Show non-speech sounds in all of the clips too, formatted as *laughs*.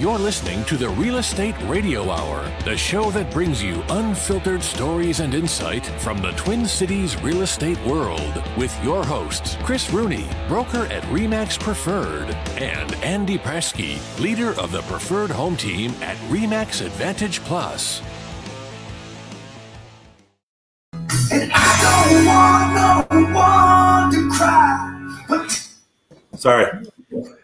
You're listening to the Real Estate Radio Hour, the show that brings you unfiltered stories and insight from the Twin Cities real estate world with your hosts, Chris Rooney, broker at REMAX Preferred, and Andy Prasky, leader of the Preferred Home Team at REMAX Advantage Plus. Sorry.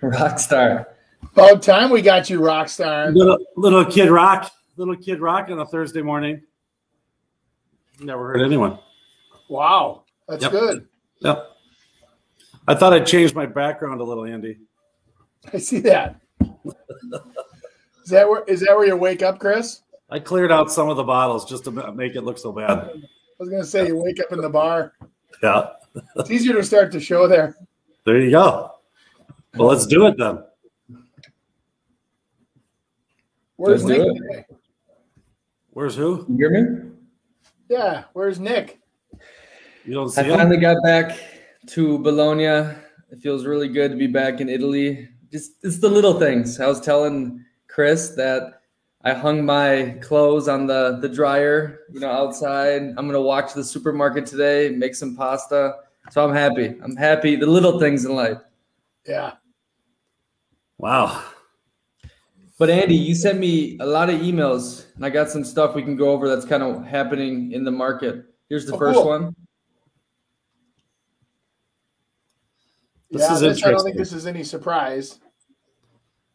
I don't want no one to cry. But Sorry. Rockstar. About time we got you, Rockstar. Little little kid rock. Little kid rock on a Thursday morning. Never heard anyone. Wow, that's Yep. good. Yep. I thought I'd change my background a little, Andy. *laughs* I see that. Is that where is that where you wake up, Chris? I cleared out some of the bottles just to make it look so bad. I was gonna say you wake up in the bar. Yeah. It's easier to start the show there. There you go. Well, let's do it then. Where's Let's do Nick it. today? Where's who? You hear me? Yeah, where's Nick? You don't I see him? finally got back to Bologna. It feels really good to be back in Italy. Just it's the little things. I was telling Chris that I hung my clothes on the the dryer, you know, outside. I'm gonna walk to the supermarket today, make some pasta. So I'm happy. I'm happy. The little things in life. Yeah. Wow. But Andy, you sent me a lot of emails, and I got some stuff we can go over that's kind of happening in the market. Here's the Oh, first cool. one. This yeah, is this- I don't think this is any surprise.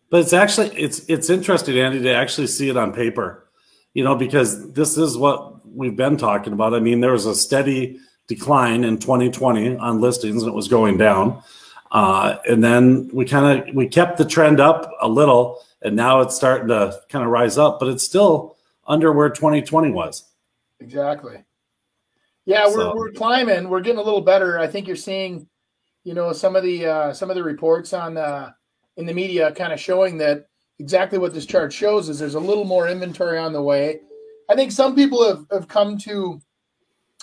But it's actually it's it's interesting, Andy, to actually see it on paper. You know, because this is what we've been talking about. I mean, there was a steady decline in 2020 on listings, and it was going down. Uh, and then we kind of we kept the trend up a little, and now it's starting to kind of rise up, but it's still under where 2020 was. Exactly. Yeah, we're, So- we're climbing. We're getting a little better. I think you're seeing, you know, some of the uh, some of the reports on the in the media kind of showing that exactly what this chart shows is there's a little more inventory on the way. I think some people have, have come to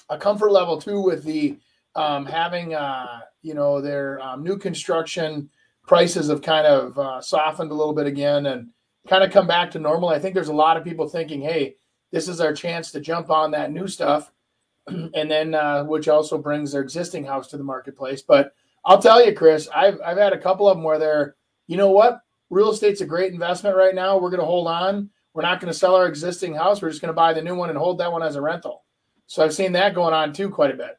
a comfort level too with the um, having uh, you know their um, new construction prices have kind of uh, softened a little bit again and kind of come back to normal. I think there's a lot of people thinking, hey, this is our chance to jump on that new stuff. *clears throat* And then uh, which also brings their existing house to the marketplace. But i'll tell you chris i've, I've had a couple of them where they're you know what? Real estate's a great investment right now. We're going to hold on. We're not going to sell our existing house. We're just going to buy the new one and hold that one as a rental. So i've seen that going on too quite a bit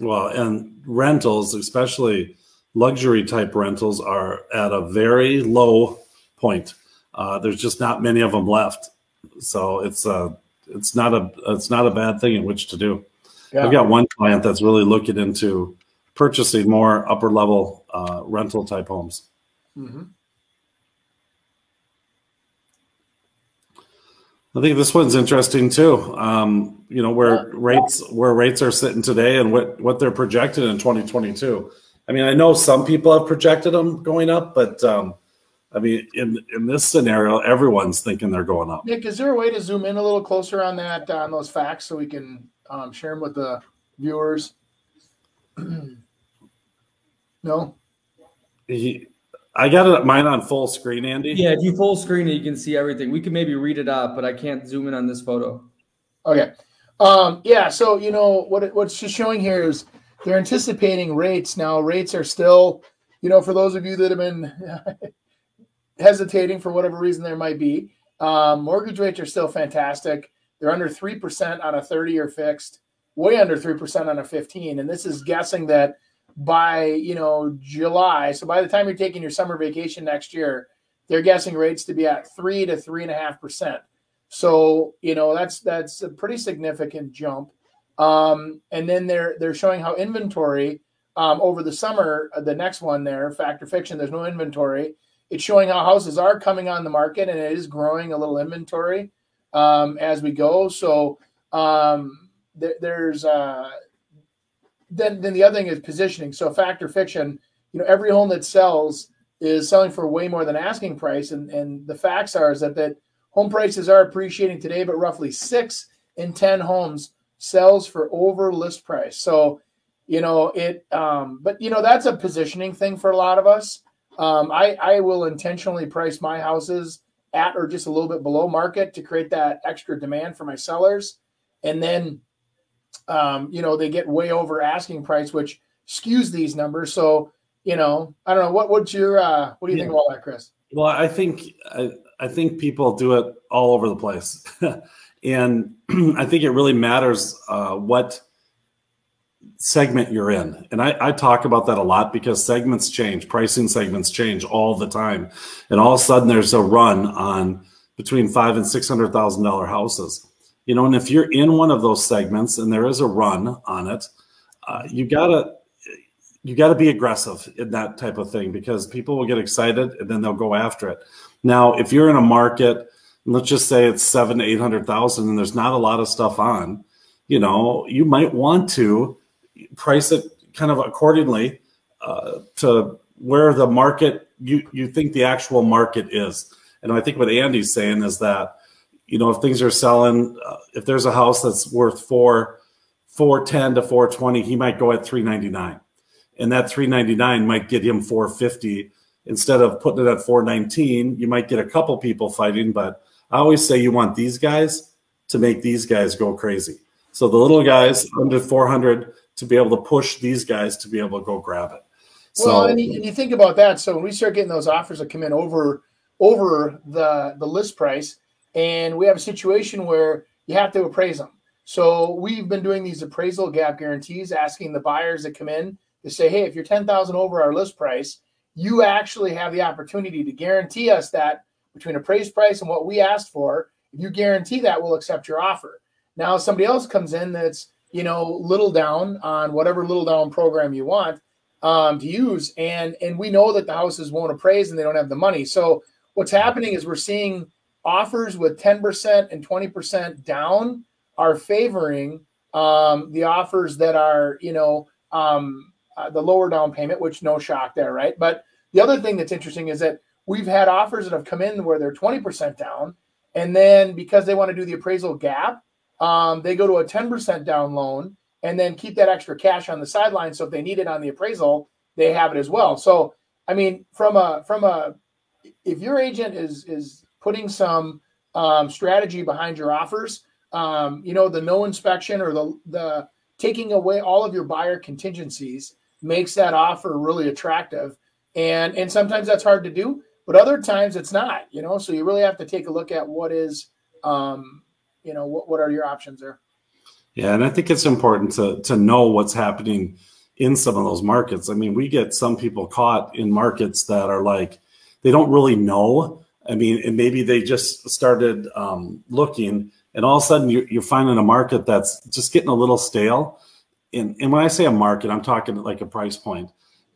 Well, and rentals, especially luxury type rentals, are at a very low point. Uh, there's just not many of them left, so it's a it's not a it's not a bad thing in which to do. I've got one client that's really looking into purchasing more upper level uh, rental type homes. Mhm. I think this one's interesting too. Um, you know where rates where rates are sitting today and what what they're projected in 2022. I mean, I know some people have projected them going up, but um, I mean, in in this scenario, everyone's thinking they're going up. nick is there a way to zoom in a little closer on that on those facts so we can um, share them with the viewers *clears throat* no He, I got it mine on full screen, Andy. Yeah, if you full screen it, you can see everything. We can maybe read it out, but I can't zoom in on this photo. Okay. Um, yeah. So you know what? it- What's just showing here is they're anticipating rates. Now rates are still, you know, for those of you that have been *laughs* hesitating for whatever reason there might be, um, mortgage rates are still fantastic. They're under three percent on a thirty-year fixed, way under three percent on a fifteen, and this is guessing that by you know July. So by the time you're taking your summer vacation next year, they're guessing rates to be at three to three and a half percent. So you know that's that's a pretty significant jump. Um, and then they're they're showing how inventory um, over the summer. uh, The next one there, fact or fiction. There's no inventory. It's showing how houses are coming on the market, and it is growing a little inventory um, as we go. So um, there, there's uh, then then the other thing is positioning. So fact or fiction. You know, every home that sells is selling for way more than asking price, and and the facts are is that that home prices are appreciating today, but roughly six in ten homes sells for over list price. So, you know it. Um, but you know that's a positioning thing for a lot of us. Um, I I will intentionally price my houses at or just a little bit below market to create that extra demand for my sellers. And then, um, you know, they get way over asking price, which skews these numbers. So, you know, I don't know what what's your uh, what do you yeah. think about that, Chris? Well, I think I, I think people do it all over the place, *laughs* and *clears throat* I think it really matters uh, what segment you're in. And I, I, talk about that a lot because segments change, pricing segments change all the time. And all of a sudden there's a run on between five and six hundred thousand dollar houses. You know, and if you're in one of those segments and there is a run on it, uh, you gotta you gotta be aggressive in that type of thing because people will get excited and then they'll go after it. Now, if you're in a market, let's just say it's seven to eight hundred thousand and there's not a lot of stuff on, you know, you might want to price it kind of accordingly uh, to where the market you you think the actual market is. And I think what Andy's saying is that you know if things are selling, uh, if there's a house that's worth four four ten to four twenty, he might go at three ninety nine, and that three ninety nine might get him four fifty instead of putting it at four nineteen. You might get a couple people fighting, but I always say you want these guys to make these guys go crazy. So the little guys under 400 to be able to push these guys to be able to go grab it. So, well, and you, and you think about that. So when we start getting those offers that come in over over the the list price, and we have a situation where you have to appraise them. So we've been doing these appraisal gap guarantees, asking the buyers that come in to say, hey, if you're ten thousand over our list price, you actually have the opportunity to guarantee us that between appraised price and what we asked for, if you guarantee that, we'll accept your offer. Now if somebody else comes in that's you know, little down on whatever little down program you want um, to use. And and we know that the houses won't appraise and they don't have the money. So what's happening is we're seeing offers with 10% and 20% down are favoring um, the offers that are, you know, um, uh, the lower down payment, which no shock there, right? But the other thing that's interesting is that we've had offers that have come in where they're 20% down. And then because they want to do the appraisal gap, um, they go to a 10% down loan and then keep that extra cash on the sideline. So if they need it on the appraisal, they have it as well. So, I mean, from a, from a, if your agent is, is putting some um, strategy behind your offers, um, you know, the no inspection or the, the taking away all of your buyer contingencies makes that offer really attractive. And, and sometimes that's hard to do, but other times it's not, you know, so you really have to take a look at what is, um, you know, what, what are your options there? Yeah, and I think it's important to to know what's happening in some of those markets. I mean, we get some people caught in markets that are like they don't really know. I mean, and maybe they just started um, looking, and all of a sudden you're, you're finding a market that's just getting a little stale. And, and when I say a market, I'm talking like a price point,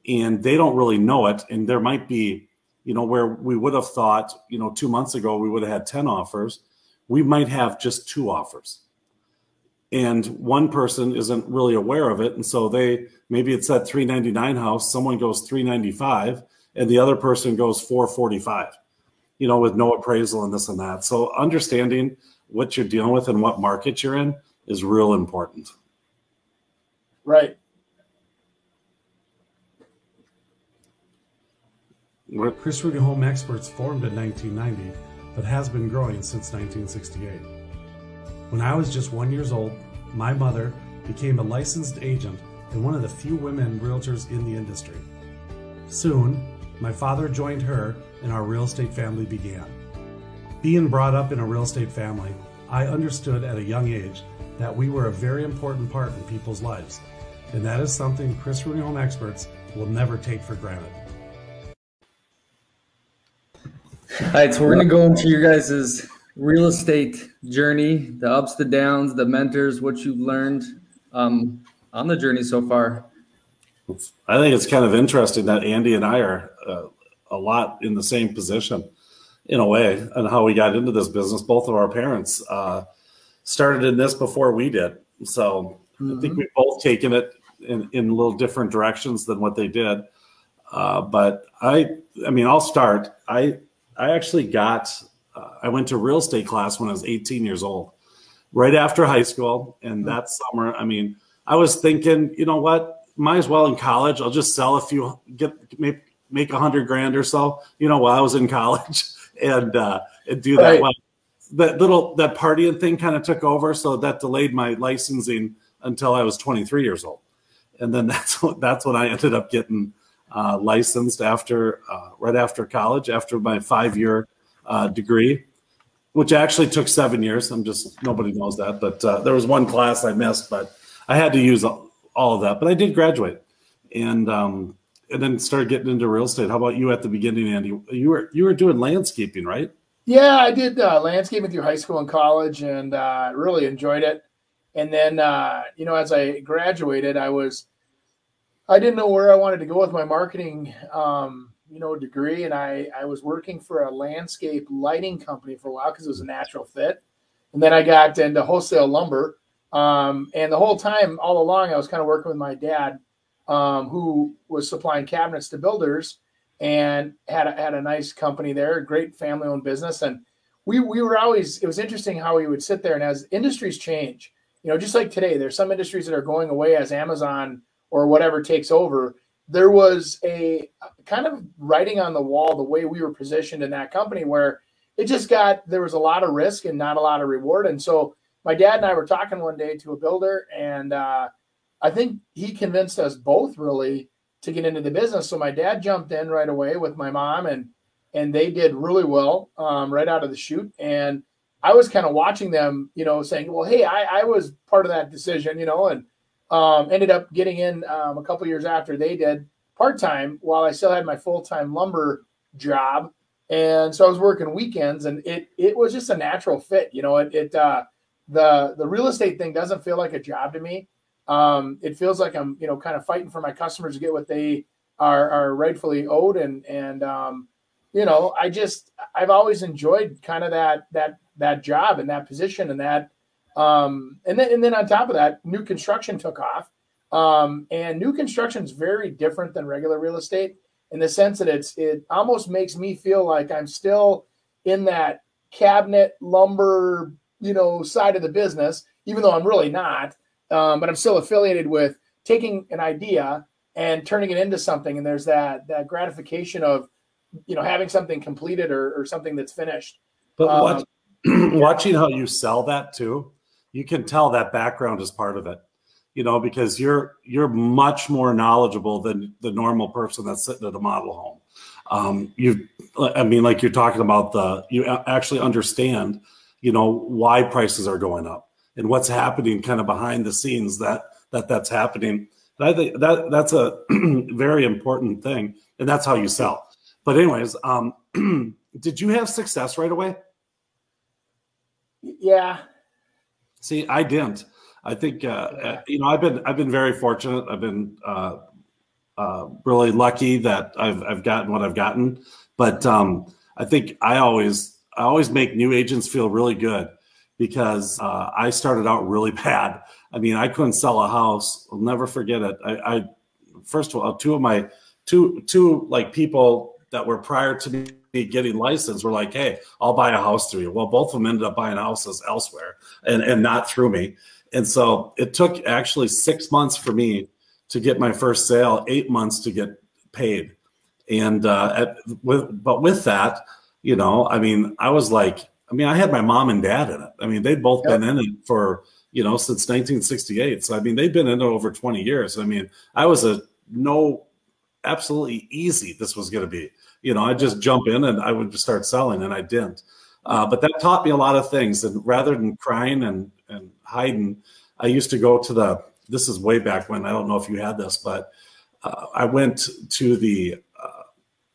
and they don't really know it. And there might be, you know, where we would have thought, you know, two months ago we would have had ten offers. We might have just two offers. And one person isn't really aware of it. And so they maybe it's that 399 house someone goes 395 and the other person goes 445 you know with no appraisal and this and that so understanding what you're dealing with and what market you're in is real important right Chris Rooney Home Experts formed in 1990 but has been growing since 1968. When I was just one years old, my mother became a licensed agent and one of the few women realtors in the industry. Soon, my father joined her and our real estate family began. Being brought up in a real estate family, I understood at a young age that we were a very important part in people's lives, and that is something Chris Rooney Home Experts will never take for granted. All right, so we're gonna go into your guys' real estate journey, the ups, the downs, the mentors, what you've learned um, on the journey so far. I think it's kind of interesting that Andy and I are uh, a lot in the same position, in a way, and how we got into this business. Both of our parents uh, started in this before we did, so mm-hmm. I think mm-hmm. we've both taken it in, in little different directions than what they did. Uh, but I, I mean, I'll start. I I actually got, uh, I went to real estate class when I was 18 years old, right after high school. And hmm. that summer, I mean, I was thinking, you know what? Might as well in college. I'll just sell a few, get make make a hundred grand or so. You know, while I was in college, *laughs* and uh, and do that Right. well. That little that partying thing kind of took over, so that delayed my licensing until I was 23 years old, and then *laughs* that's that's when I ended up getting uh, licensed after uh, right after college after my five year uh, degree, which actually took seven years. I'm just nobody knows that, but uh, there was one class I missed, but I had to use all, all of that. But I did graduate, and um, and then started getting into real estate. How about you at the beginning, Andy? You were you were doing landscaping, right? Yeah, I did uh, landscaping through high school and college, and uh, really enjoyed it. And then, uh, you know, as I graduated, I was, I didn't know where I wanted to go with my marketing, um, you know, degree, and I I was working for a landscape lighting company for a while because it was a natural fit. And then I got into wholesale lumber, um, and the whole time, all along, I was kind of working with my dad, um, who was supplying cabinets to builders and had a, had a nice company there, great family owned business. And we, we were always, it was interesting how we would sit there and as industries change, you know, just like today, there's some industries that are going away as Amazon or whatever takes over. There was a kind of writing on the wall the way we were positioned in that company where it just got, there was a lot of risk and not a lot of reward. And so my dad and I were talking one day to a builder and, uh, I think he convinced us both really to get into the business. So my dad jumped in right away with my mom, and and they did really well um, right out of the chute. And I was kind of watching them, you know, saying, "Well, hey, I, I was part of that decision, you know," and um, ended up getting in um, a couple years after they did part time while I still had my full time lumber job. And so I was working weekends, and it it was just a natural fit, you know. It, it uh, the the real estate thing doesn't feel like a job to me um, it feels like I'm, you know, kind of fighting for my customers to get what they are, are rightfully owed. And, and, um, you know, I just, I've always enjoyed kind of that, that, that job and that position and that, um, and then, and then on top of that, new construction took off. Um, and new construction is very different than regular real estate in the sense that it's, it almost makes me feel like I'm still in that cabinet lumber, you know, side of the business, even though I'm really not um, but I'm still affiliated with taking an idea and turning it into something. And there's that that gratification of you know having something completed or, or something that's finished. But Um, watch, *clears throat* watching how you sell that too, you can tell that background is part of it. You know, because you're you're much more knowledgeable than the normal person that's sitting at a model home. Um, you, I mean, like you're talking about the you actually understand, you know, why prices are going up and what's happening kind of behind the scenes that that that's happening. And I think that that's a *clears throat* very important thing, and that's how you sell. But anyways, um, *clears throat* did you have success right away? Yeah, See, I didn't. I think uh, uh, you know I've been I've been very fortunate. I've been uh, uh, really lucky that I've I've gotten what I've gotten. But um, I think I always I always make new agents feel really good because uh, I started out really *laughs* bad. I mean, I couldn't sell a house. I'll never forget it. I, I first of all, two of my two two like people that were prior to me getting licensed were like, "Hey, I'll buy a house through you." Well, both of them ended up buying houses elsewhere and and not through me. And so it took actually six months for me to get my first sale, eight months to get paid. And uh, at, with but with that, you know, I mean, I was like, I mean, I had my mom and dad in it. I mean, they'd both Yep. been in it for you know since 1968. So I mean, they've been in it over 20 years. I mean, I was a no, absolutely easy. This was going to be. You know, I just jump in and I would just start selling, and I didn't. Uh, but that taught me a lot of things. And rather than crying and and hiding, I used to go to the. This is way back when. I don't know if you had this, but uh, I went to the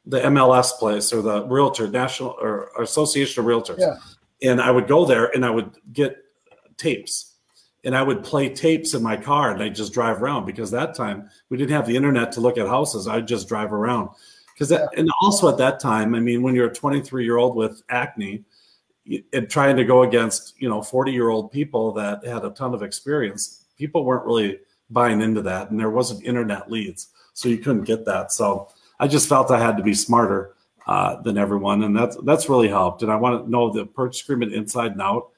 the MLS place or the Realtor National or Association of Realtors, Yeah. and I would go there and I would get tapes, and I would play tapes in my car and I just drive around because that time we didn't have the internet to look at houses. I'd just drive around because that, and also at that time, I mean, when you're a 23 year old with acne and trying to go against you know 40 year old people that had a ton of experience, people weren't really buying into that, and there wasn't internet leads, so you couldn't get that. So I just felt I had to be smarter uh, than everyone, and that's that's really helped. And I want to know the purchase agreement inside and out.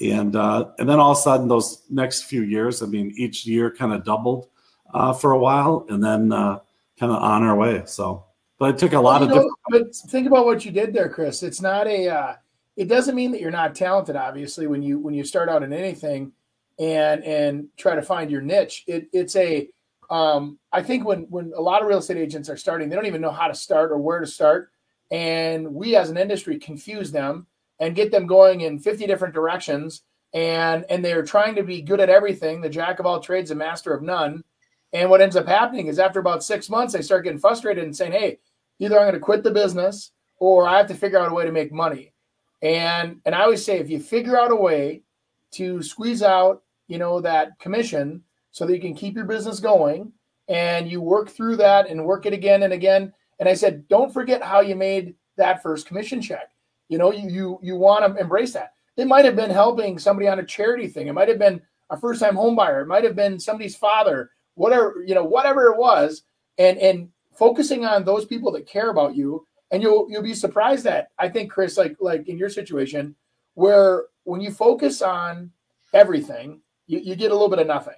And uh, and then all of a sudden, those next few years, I mean, each year kind of doubled uh, for a while, and then uh, kind of on our way. So but it took a lot You of know, different. but think about what you did there, Chris. It's not a. Uh, it doesn't mean that you're not talented. Obviously, when you when you start out in anything, and and try to find your niche, it, it's a. Um, I think when when a lot of real estate agents are starting, they don't even know how to start or where to start, and we as an industry confuse them and get them going in 50 different directions, and and they're trying to be good at everything, the jack of all trades, the master of none. And what ends up happening is after about six months, they start getting frustrated and saying, "Hey, either I'm going to quit the business or I have to figure out a way to make money. And and I always say if you figure out a way to squeeze out, you know, that commission so that you can keep your business going and you work through that and work it again and again. And I said, don't forget how you made that first commission check. You know, you you you want to embrace that. It might have been helping somebody on a charity thing. It might have been a first-time home buyer. It might have been somebody's father, whatever, you know, whatever it was. And and focusing on those people that care about you and you'll you'll be surprised that i think chris like like in your situation where when you focus on everything you, you get a little bit of nothing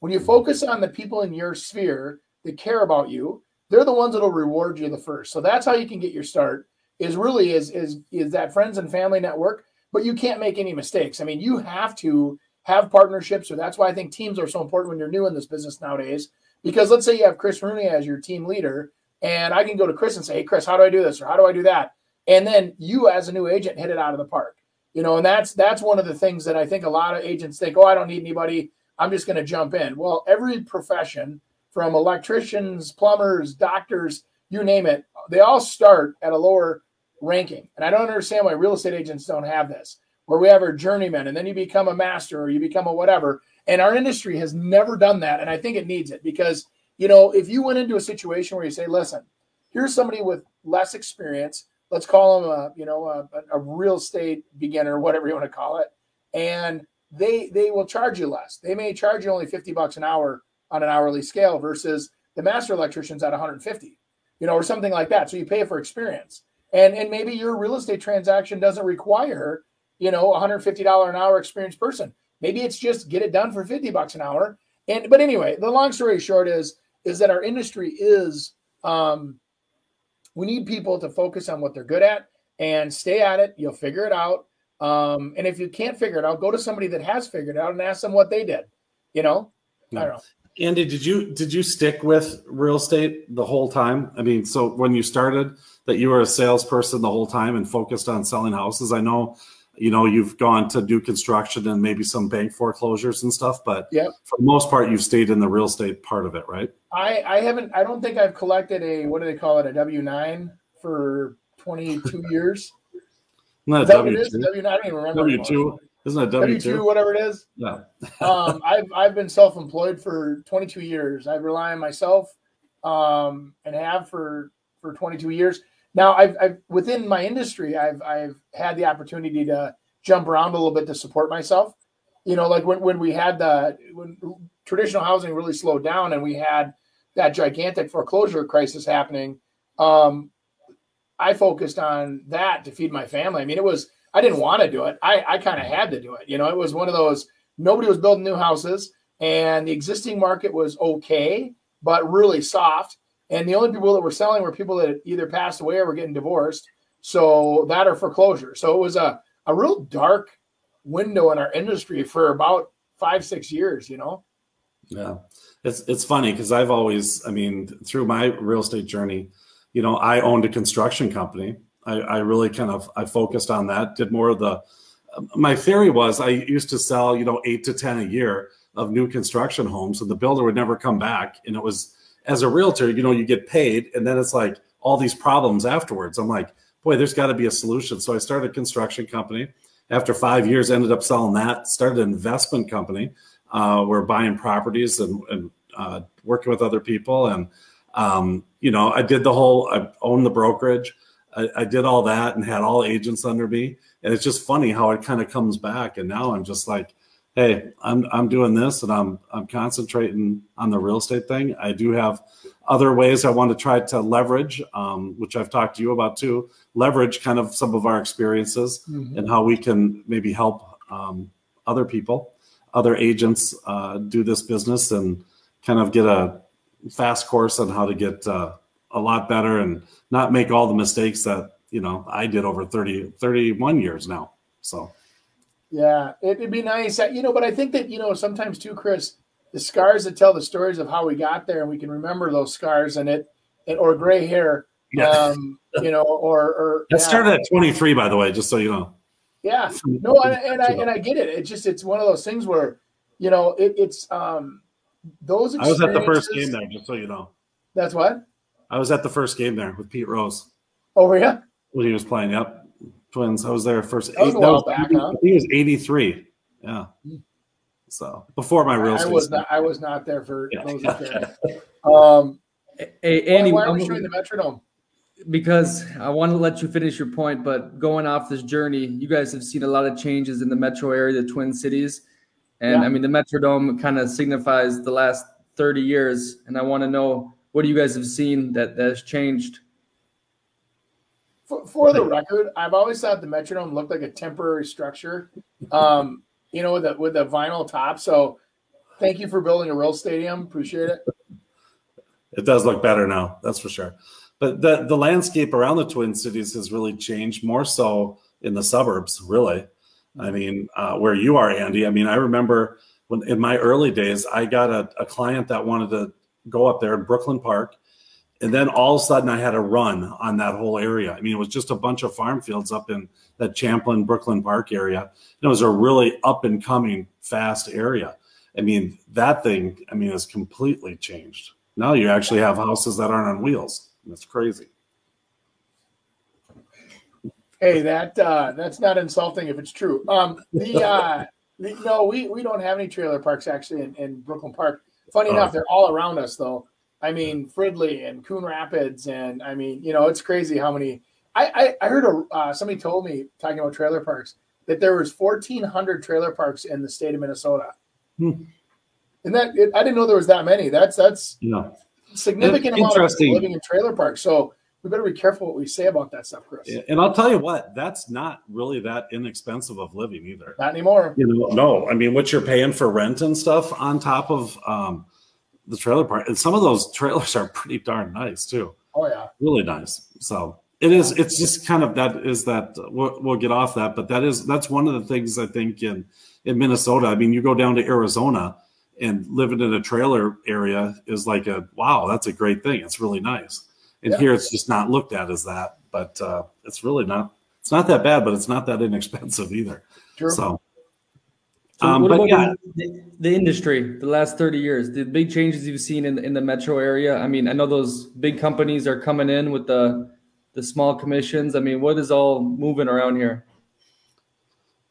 when you focus on the people in your sphere that care about you they're the ones that'll reward you the first so that's how you can get your start is really is is is that friends and family network but you can't make any mistakes i mean you have to have partnerships so that's why i think teams are so important when you're new in this business nowadays because let's say you have Chris Rooney as your team leader, and I can go to Chris and say, Hey, Chris, how do I do this? Or how do I do that? And then you as a new agent hit it out of the park. You know, and that's that's one of the things that I think a lot of agents think, oh, I don't need anybody. I'm just going to jump in. Well, every profession, from electricians, plumbers, doctors, you name it, they all start at a lower ranking. And I don't understand why real estate agents don't have this, where we have our journeyman and then you become a master or you become a whatever. And our industry has never done that. And I think it needs it because, you know, if you went into a situation where you say, listen, here's somebody with less experience, let's call them a, you know, a, a real estate beginner, whatever you want to call it. And they they will charge you less. They may charge you only 50 bucks an hour on an hourly scale versus the master electrician's at 150, you know, or something like that. So you pay for experience. And and maybe your real estate transaction doesn't require, you know, $150 an hour experienced person. Maybe it's just get it done for 50 bucks an hour. And but anyway, the long story short is is that our industry is um we need people to focus on what they're good at and stay at it. You'll figure it out. Um, and if you can't figure it out, go to somebody that has figured it out and ask them what they did. You know, I don't know. Andy, did you did you stick with real estate the whole time? I mean, so when you started, that you were a salesperson the whole time and focused on selling houses. I know, you know, you've gone to do construction and maybe some bank foreclosures and stuff, but Yep. for the most part, you've stayed in the real estate part of it, right? I I haven't. I don't think I've collected a what do they call it a W nine for 22 *laughs* years. Isn't that Is that it is? W W nine. Don't even remember. W two? Isn't it W W two, two? whatever it is. Yeah. *laughs* um, I've I've been self-employed for 22 years. I rely on myself, um, and have for for 22 years. Now, I've, I've within my industry, I've I've had the opportunity to jump around a little bit to support myself. You know, like when when we had the when traditional housing really slowed down and we had that gigantic foreclosure crisis happening. Um, I focused on that to feed my family. I mean, it was I didn't want to do it. I, I kind of had to do it. You know, it was one of those nobody was building new houses and the existing market was okay, but really soft. And the only people that were selling were people that either passed away or were getting divorced. So that or foreclosure. So it was a, a real dark window in our industry for about five, six years, you know? Yeah, it's it's funny because I've always, I mean, through my real estate journey, you know, I owned a construction company. I, I really kind of I focused on that. Did more of the. My theory was I used to sell, you know, eight to ten a year of new construction homes, and the builder would never come back. And it was as a realtor, you know, you get paid, and then it's like all these problems afterwards. I'm like, boy, there's got to be a solution. So I started a construction company. After five years, ended up selling that. Started an investment company uh, we're buying properties and, and uh, working with other people. And, um, you know, I did the whole, I owned the brokerage. I, I did all that and had all agents under me. And it's just funny how it kind of comes back. And now I'm just like, hey, I'm, I'm doing this and I'm, I'm concentrating on the real estate thing. I do have other ways I want to try to leverage, um, which I've talked to you about too, leverage kind of some of our experiences and how we can maybe help um, other people other agents uh, do this business and kind of get a fast course on how to get uh, a lot better and not make all the mistakes that you know I did over 30, 31 years now. So yeah, it, would be nice, you know. But I think that you know sometimes too, Chris, the scars that tell the stories of how we got there, and we can remember those scars and it, and, or gray hair, yeah. um, you know, or or that yeah. started at twenty three, by the way, just so you know. Yeah, no, and, and I and I get it. It's just it's one of those things where, you know, it, it's um those. I was at the first game there, just so you know. That's what. I was at the first game there with Pete Rose. Oh yeah. When he was playing, yep. Twins. I was there first. That was eight, a while back, huh? He was eighty three. Yeah. So before my real estate. I was not. I was not there for yeah. those. *laughs* um. Hey, Andy, why, why are we showing the Metrodome? because I want to let you finish your point, but going off this journey, you guys have seen a lot of changes in the metro area, the Twin Cities. And yeah. I mean, the Metrodome kind of signifies the last 30 years. And I want to know what you guys have seen that, that has changed. For, for the record, I've always thought the Metrodome looked like a temporary structure, um, you know, with a, with a vinyl top. So thank you for building a real stadium. Appreciate it. It does look better now. That's for sure. But the the landscape around the Twin Cities has really changed more so in the suburbs. Really, I mean, uh, where you are, Andy. I mean, I remember when in my early days, I got a, a client that wanted to go up there in Brooklyn Park, and then all of a sudden I had a run on that whole area. I mean, it was just a bunch of farm fields up in that Champlin, Brooklyn Park area. And it was a really up and coming, fast area. I mean, that thing, I mean, has completely changed. Now you actually have houses that aren't on wheels. That's crazy. Hey, that uh, that's not insulting if it's true. Um, the, *laughs* uh, the no, we we don't have any trailer parks actually in, in Brooklyn Park. Funny oh. enough, they're all around us though. I mean, Fridley and Coon Rapids, and I mean, you know, it's crazy how many. I I, I heard a uh, somebody told me talking about trailer parks that there was fourteen hundred trailer parks in the state of Minnesota. Hmm. And that it, I didn't know there was that many. That's that's yeah significant amount of people living in trailer parks. So we better be careful what we say about that stuff, Chris. And I'll tell you what, that's not really that inexpensive of living either. Not anymore. You know, no. I mean, what you're paying for rent and stuff on top of um, the trailer park, and some of those trailers are pretty darn nice too. Oh yeah, really nice. So it is. It's just kind of that is that we'll, we'll get off that, but that is that's one of the things I think in in Minnesota. I mean, you go down to Arizona and living in a trailer area is like a wow that's a great thing it's really nice and yeah. here it's just not looked at as that but uh, it's really not it's not that bad but it's not that *laughs* inexpensive either. True. so so um, what about yeah. the, the, industry the last 30 years? The big changes you've seen in, in the metro area? I mean i know those big companies are coming in with the the small commissions. I mean what is all moving around here?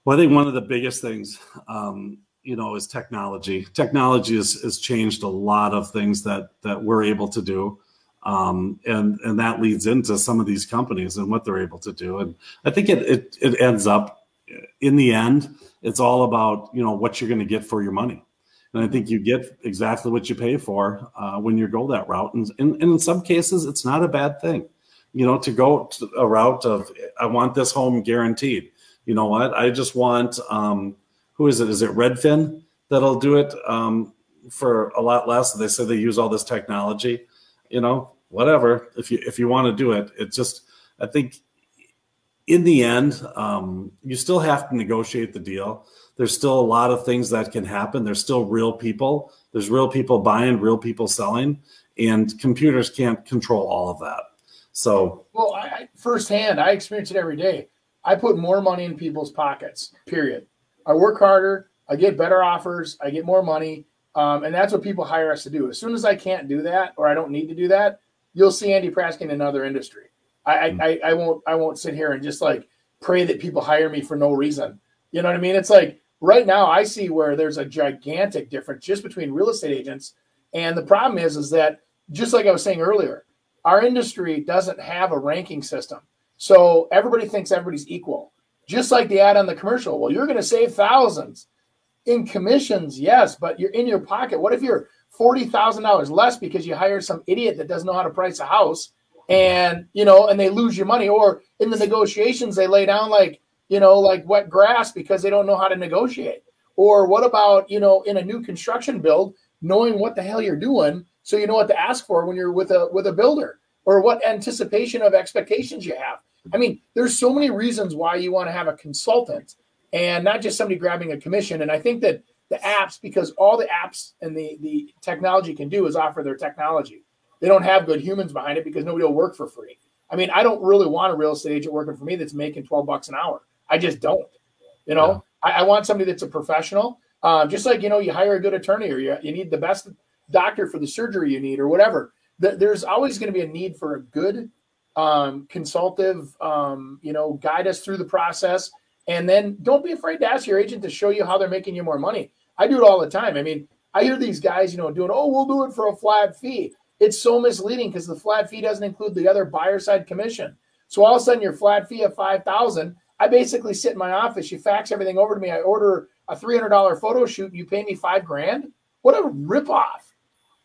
Well i think one of the biggest things um, you know is technology. Technology has, has changed a lot of things that that we're able to do um, and and that leads into some of these companies and what they're able to do. And i think it it, it ends up. In the end it's all about you know what you're going to get for your money. And i think you get exactly what you pay for uh, when you go that route. And, and, and in some cases it's not a bad thing. You know to go to a route of i want this home guaranteed. You know what? I just want um, who is it? Is it Redfin that'll do it um, for a lot less? They say they use all this technology. You know, whatever. If you if you want to do it, it just I think in the end, um, you still have to negotiate the deal. There's still a lot of things that can happen. There's still real people. There's real people buying, real people selling, and computers can't control all of that. So, well, I, firsthand, I experience it every day. I put more money in people's pockets. Period. I work harder, I get better offers, I get more money. Um, and that's what people hire us to do. As soon as I can't do that or I don't need to do that, you'll see Andy Prasky in another industry. I, mm I, I won't I won't sit here and just like pray that people hire me for no reason. You know what I mean? It's like right now I see where there's a gigantic difference just between real estate agents. And the problem is, is that just like I was saying earlier, our industry doesn't have a ranking system. So everybody thinks everybody's equal just like the ad on the commercial. Well, you're going to save thousands in commissions, yes, but you're in your pocket. What if you're forty thousand dollars less because you hire some idiot that doesn't know how to price a house, and you know, and they lose your money, or in the negotiations they lay down like you know, like wet grass because they don't know how to negotiate. Or what about you know, in a new construction build, knowing what the hell you're doing, so you know what to ask for when you're with a with a builder or what anticipation of expectations you have. I mean, there's so many reasons why you want to have a consultant and not just somebody grabbing a commission. And I think that the apps, because all the apps and the, the technology can do is offer their technology. They don't have good humans behind it because nobody will work for free. I mean, I don't really want a real estate agent working for me that's making 12 bucks an hour. I just don't. You know, yeah. I, I, want somebody that's a professional. Um, just like, you know, you hire a good attorney or you, you need the best doctor for the surgery you need or whatever. The, there's always going to be a need for a good um, consultative, um, you know, guide us through the process. And then don't be afraid to ask your agent to show you how they're making you more money. I do it all the time. I mean, I hear these guys, you know, doing, oh, we'll do it for a flat fee. It's so misleading because the flat fee doesn't include the other buyer side commission. So all of a sudden, your flat fee of five thousand, I basically sit in my office. You fax everything over to me. I order a three hundred dollar photo shoot. You pay me five grand. What a ripoff!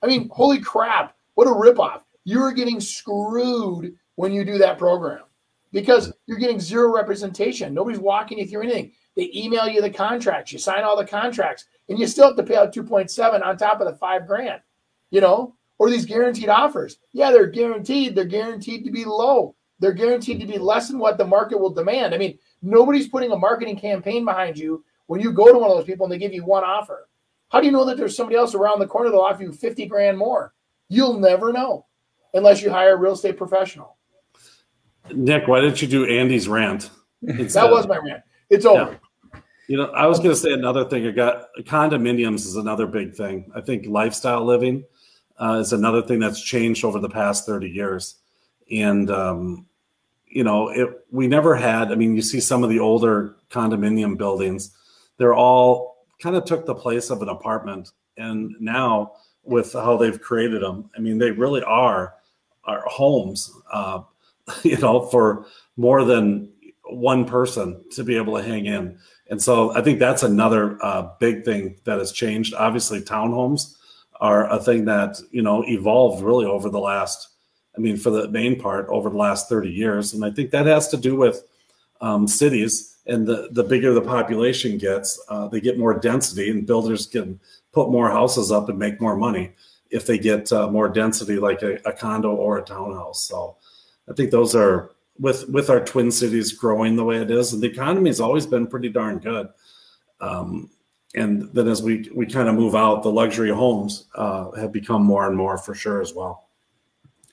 I mean, holy crap! What a ripoff! You are getting screwed when you do that program because you're getting zero representation. Nobody's walking you through anything. They email you the contracts. You sign all the contracts and you still have to pay out 2.7 on top of the five grand, you know, or these guaranteed offers. Yeah, they're guaranteed. They're guaranteed to be low. They're guaranteed to be less than what the market will demand. I mean, nobody's putting a marketing campaign behind you when you go to one of those people and they give you one offer. How do you know that there's somebody else around the corner that'll offer you 50 grand more? You'll never know unless you hire a real estate professional. Nick, why didn't you do Andy's rant? That was my rant. It's over. Yeah. You know, I was going to say another thing. I got condominiums is another big thing. I think lifestyle living uh, is another thing that's changed over the past 30 years. And, um, you know, it, we never had, I mean, you see some of the older condominium buildings, they're all kind of took the place of an apartment. And now with how they've created them, I mean, they really are, are homes, uh, *laughs* you know, for more than one person to be able to hang in. And so I think that's another uh, big thing that has changed. Obviously, townhomes are a thing that, you know, evolved really over the last, I mean, for the main part, over the last 30 years. And I think that has to do with um, cities. And the, the bigger the population gets, uh, they get more density, and builders can put more houses up and make more money if they get uh, more density, like a, a condo or a townhouse. So I think those are with with our twin cities growing the way it is, and the economy has always been pretty darn good. Um, and then as we we kind of move out, the luxury homes uh, have become more and more for sure as well.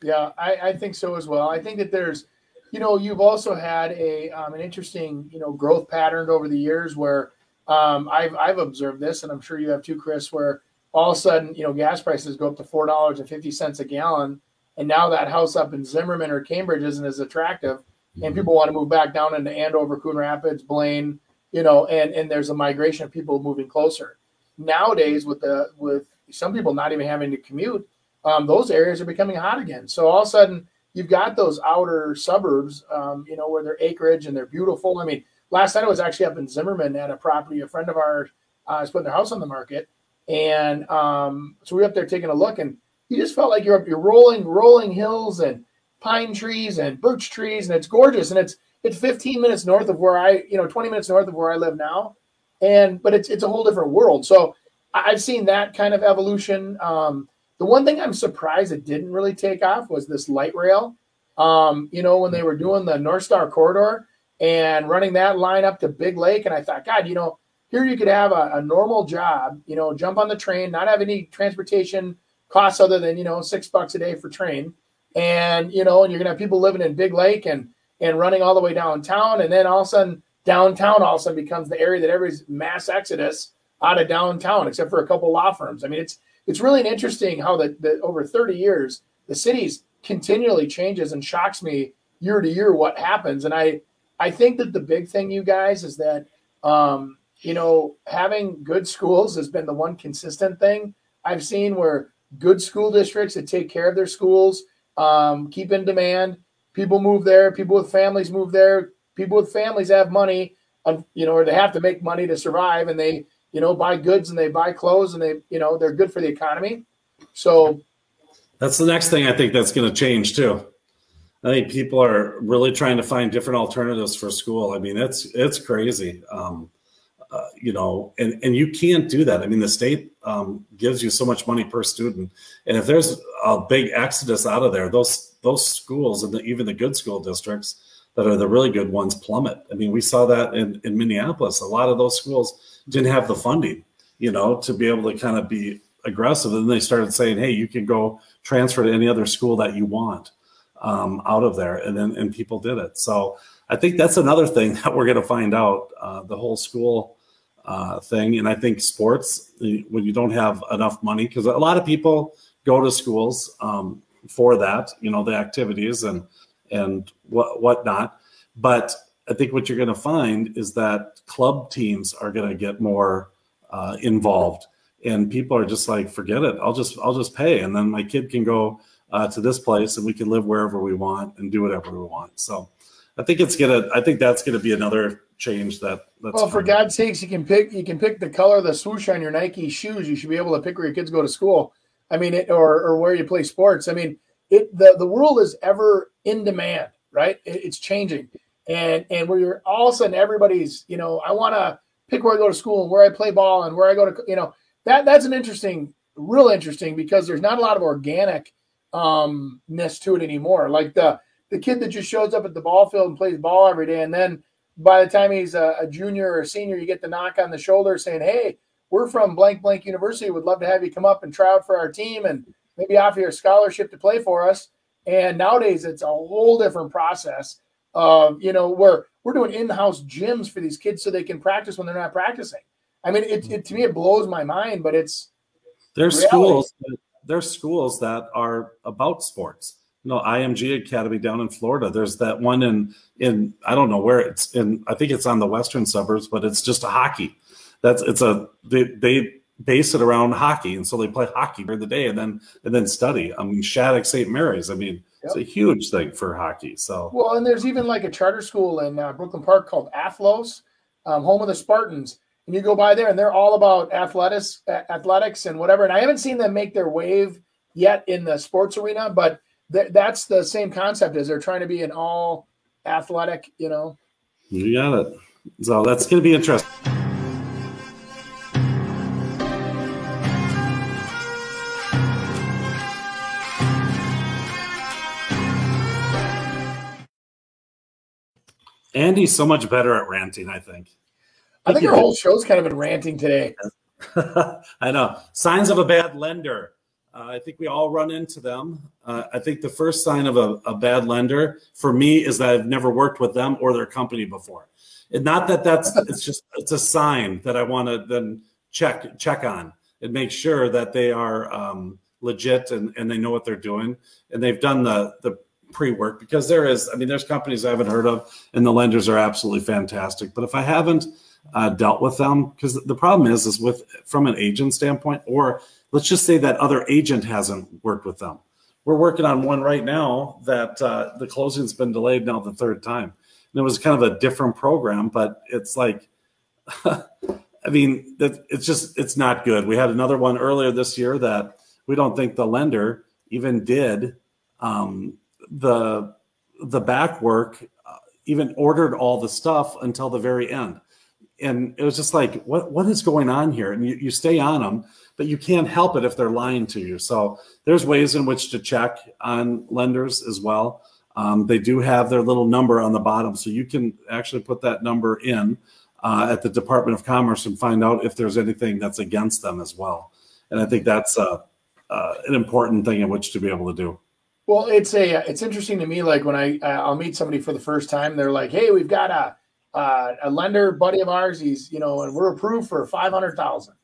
Yeah, I, I think so as well. I think that there's, you know, you've also had a um, an interesting you know growth pattern over the years where um, I've I've observed this, and I'm sure you have too, Chris, where all of a sudden you know gas prices go up to four dollars and fifty cents a gallon and now that house up in Zimmerman or Cambridge isn't as attractive, and mm-hmm. people want to move back down into Andover, Coon Rapids, Blaine, you know, and and there's a migration of people moving closer. Nowadays, with the with some people not even having to commute, um, those areas are becoming hot again. So all of a sudden, you've got those outer suburbs, um, you know, where they're acreage and they're beautiful. I mean, last night I was actually up in Zimmerman at a property. A friend of ours uh, is putting their house on the market, and um, so we were up there taking a look, and you just felt like you're up you're rolling rolling hills and pine trees and birch trees and it's gorgeous and it's it's 15 minutes north of where I you know 20 minutes north of where I live now and but it's it's a whole different world. So I've seen that kind of evolution. Um, the one thing I'm surprised it didn't really take off was this light rail. Um, you know when they were doing the North Star corridor and running that line up to Big Lake and I thought God you know here you could have a, a normal job you know jump on the train not have any transportation costs other than you know six bucks a day for train, and you know, and you're gonna have people living in Big Lake and and running all the way downtown, and then all of a sudden downtown all of a sudden becomes the area that everybody's mass exodus out of downtown, except for a couple law firms. I mean, it's it's really interesting how that over 30 years the cities continually changes and shocks me year to year what happens. And I I think that the big thing, you guys, is that um, you know having good schools has been the one consistent thing I've seen where good school districts that take care of their schools, um, keep in demand. People move there. People with families move there. People with families have money, um, you know, or they have to make money to survive, and they, you know, buy goods and they buy clothes, and they, you know, they're good for the economy. So that's the next thing I think that's going to change too. I think people are really trying to find different alternatives for school. I mean, it's it's crazy. Um, uh, you know, and and you can't do that. I mean, the state um, gives you so much money per student, and if there's a big exodus out of there, those those schools and the, even the good school districts that are the really good ones plummet. I mean, we saw that in, in Minneapolis. A lot of those schools didn't have the funding, you know, to be able to kind of be aggressive. And they started saying, hey, you can go transfer to any other school that you want um, out of there. And then and people did it. So I think that's another thing *laughs* that we're going to find out uh, the whole school uh, thing. And I think sports, when you don't have enough money, because a lot of people go to schools um, for that, you know, the activities and and what whatnot. But I think what you're going to find is that club teams are going to get more uh, involved, and people are just like, forget it. I'll just I'll just pay, and then my kid can go uh, to this place, and we can live wherever we want and do whatever we want. So. I think it's gonna. I think that's gonna be another change. That that's well, for God's sakes, you can pick. You can pick the color of the swoosh on your Nike shoes. You should be able to pick where your kids go to school. I mean, it, or or where you play sports. I mean, it the the world is ever in demand, right? It, it's changing, and and where you're all of a sudden everybody's, you know, I want to pick where I go to school and where I play ball and where I go to, you know, that that's an interesting, real interesting because there's not a lot of organic umness to it anymore. Like the the kid that just shows up at the ball field and plays ball every day, and then by the time he's a, a junior or a senior, you get the knock on the shoulder saying, "Hey, we're from blank blank university. Would love to have you come up and try out for our team and maybe offer you a scholarship to play for us." And nowadays, it's a whole different process. Of you know, where we're doing in-house gyms for these kids so they can practice when they're not practicing. I mean, it, it to me it blows my mind, but it's there's reality. schools there's schools that are about sports know IMG Academy down in Florida. There's that one in in I don't know where it's in. I think it's on the western suburbs, but it's just a hockey. That's it's a they they base it around hockey, and so they play hockey during the day and then and then study. I mean Shattuck St. Mary's. I mean yep. it's a huge thing for hockey. So well, and there's even like a charter school in uh, Brooklyn Park called Athlos, um, home of the Spartans. And you go by there, and they're all about athletics, athletics, and whatever. And I haven't seen them make their wave yet in the sports arena, but th- that's the same concept as they're trying to be an all athletic, you know. You got it. So that's going to be interesting. Andy's so much better at ranting, I think. I think our whole show's kind of been ranting today. *laughs* I know. Signs of a bad lender. Uh, I think we all run into them. Uh, I think the first sign of a, a, bad lender for me is that I've never worked with them or their company before. And not that that's *laughs* it's just it's a sign that I want to then check check on and make sure that they are um, legit and, and they know what they're doing and they've done the the pre work because there is I mean there's companies I haven't heard of and the lenders are absolutely fantastic. But if I haven't uh, dealt with them, because the problem is is with from an agent standpoint or let's just say that other agent hasn't worked with them. We're working on one right now that uh, the closing's been delayed now the third time. And it was kind of a different program, but it's like, *laughs* I mean, it's just, it's not good. We had another one earlier this year that we don't think the lender even did um, the the back work, uh, even ordered all the stuff until the very end. And it was just like, what what is going on here? And you, you stay on them but you can't help it if they're lying to you. So there's ways in which to check on lenders as well. Um, they do have their little number on the bottom, so you can actually put that number in uh, at the Department of Commerce and find out if there's anything that's against them as well. And I think that's uh, uh, an important thing in which to be able to do. Well, it's a it's interesting to me. Like when I I'll meet somebody for the first time, they're like, "Hey, we've got a uh, a lender buddy of ours. He's you know, and we're approved for five hundred thousand.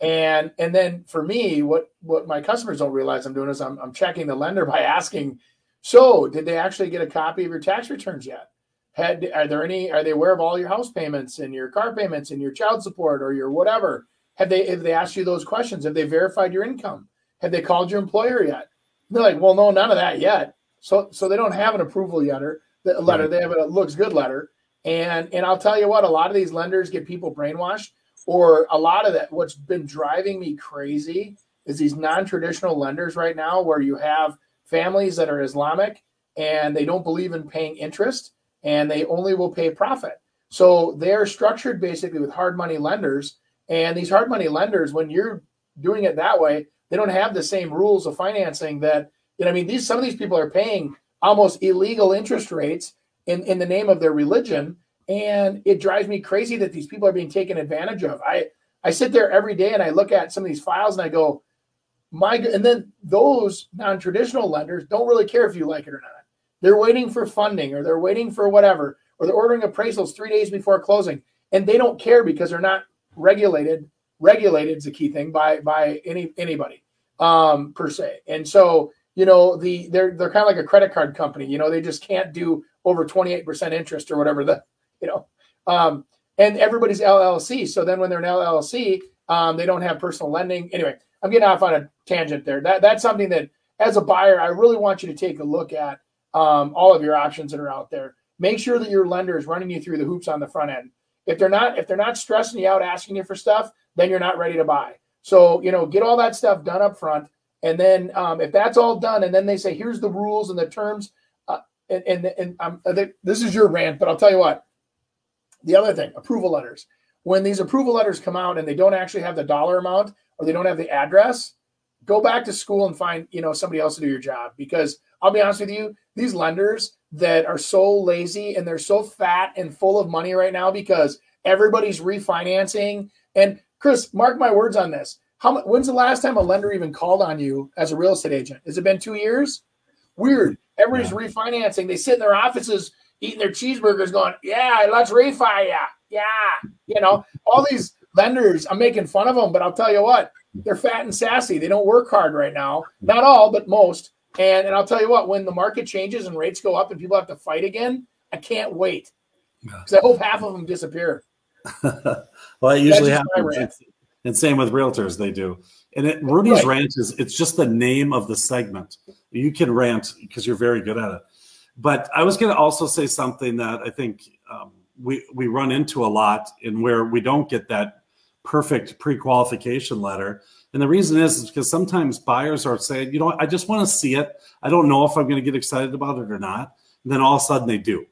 And and then for me, what what my customers don't realize I'm doing is I'm, I'm checking the lender by asking, so did they actually get a copy of your tax returns yet? Had are there any are they aware of all your house payments and your car payments and your child support or your whatever? Have they have they asked you those questions? Have they verified your income? Have they called your employer yet? And they're like, well, no, none of that yet. So so they don't have an approval yet or the letter. They have a looks good letter. And and I'll tell you what, a lot of these lenders get people brainwashed or a lot of that what's been driving me crazy is these non-traditional lenders right now where you have families that are islamic and they don't believe in paying interest and they only will pay profit So they're structured basically with hard money lenders. And these hard money lenders, when you're doing it that way, they don't have the same rules of financing that, you know, I mean, these some of these people are paying almost illegal interest rates in, in the name of their religion. And it drives me crazy that these people are being taken advantage of. I I sit there every day and I look at some of these files and I go, my and then those non-traditional lenders don't really care if you like it or not. They're waiting for funding or they're waiting for whatever, or they're ordering appraisals three days before closing. And they don't care because they're not regulated. Regulated is a key thing by by any anybody um, per se. And so you know the they're they're kind of like a credit card company. You know they just can't do over twenty eight percent interest or whatever the *laughs* you know. Um, and everybody's LLC. So then when they're an LLC, um, they don't have personal lending. Anyway, I'm getting off on a tangent there. That that's something that as a buyer, I really want you to take a look at um, all of your options that are out there. Make sure that your lender is running you through the hoops on the front end. If they're not, if they're not stressing you out, asking you for stuff, then you're not ready to buy. So you know, get all that stuff done up front, and then um, if that's all done, and then they say, here's the rules and the terms, uh, and and, and um, this is your rant, but I'll tell you what. The other thing, approval letters. When these approval letters come out and they don't actually have the dollar amount or they don't have the address, go back to school and find you know somebody else to do your job because I'll be honest with you, these lenders that are so lazy and they're so fat and full of money right now because everybody's refinancing. And Chris, mark my words on this. How when's the last time a lender even called on you as a real estate agent? Has it been two years? Weird. Everybody's yeah. refinancing. They sit in their offices eating their cheeseburgers, going, "Yeah, let's refi ya." Yeah, you know, all these lenders. I'm making fun of them, but I'll tell you what, they're fat and sassy. They don't work hard right now. Not all, but most. And and I'll tell you what, when the market changes and rates go up and people have to fight again, I can't wait because I hope half of them disappear. *laughs* well, it usually happens. And same with realtors, they do. And it, Rudy's right. rant is it's just the name of the segment. You can rant because you're very good at it. But I was going to also say something that I think um, we we run into a lot in where we don't get that perfect pre-qualification letter. And the reason is, is because sometimes buyers are saying, you know, I just want to see it. I don't know if I'm going to get excited about it or not. And then all of a sudden they do.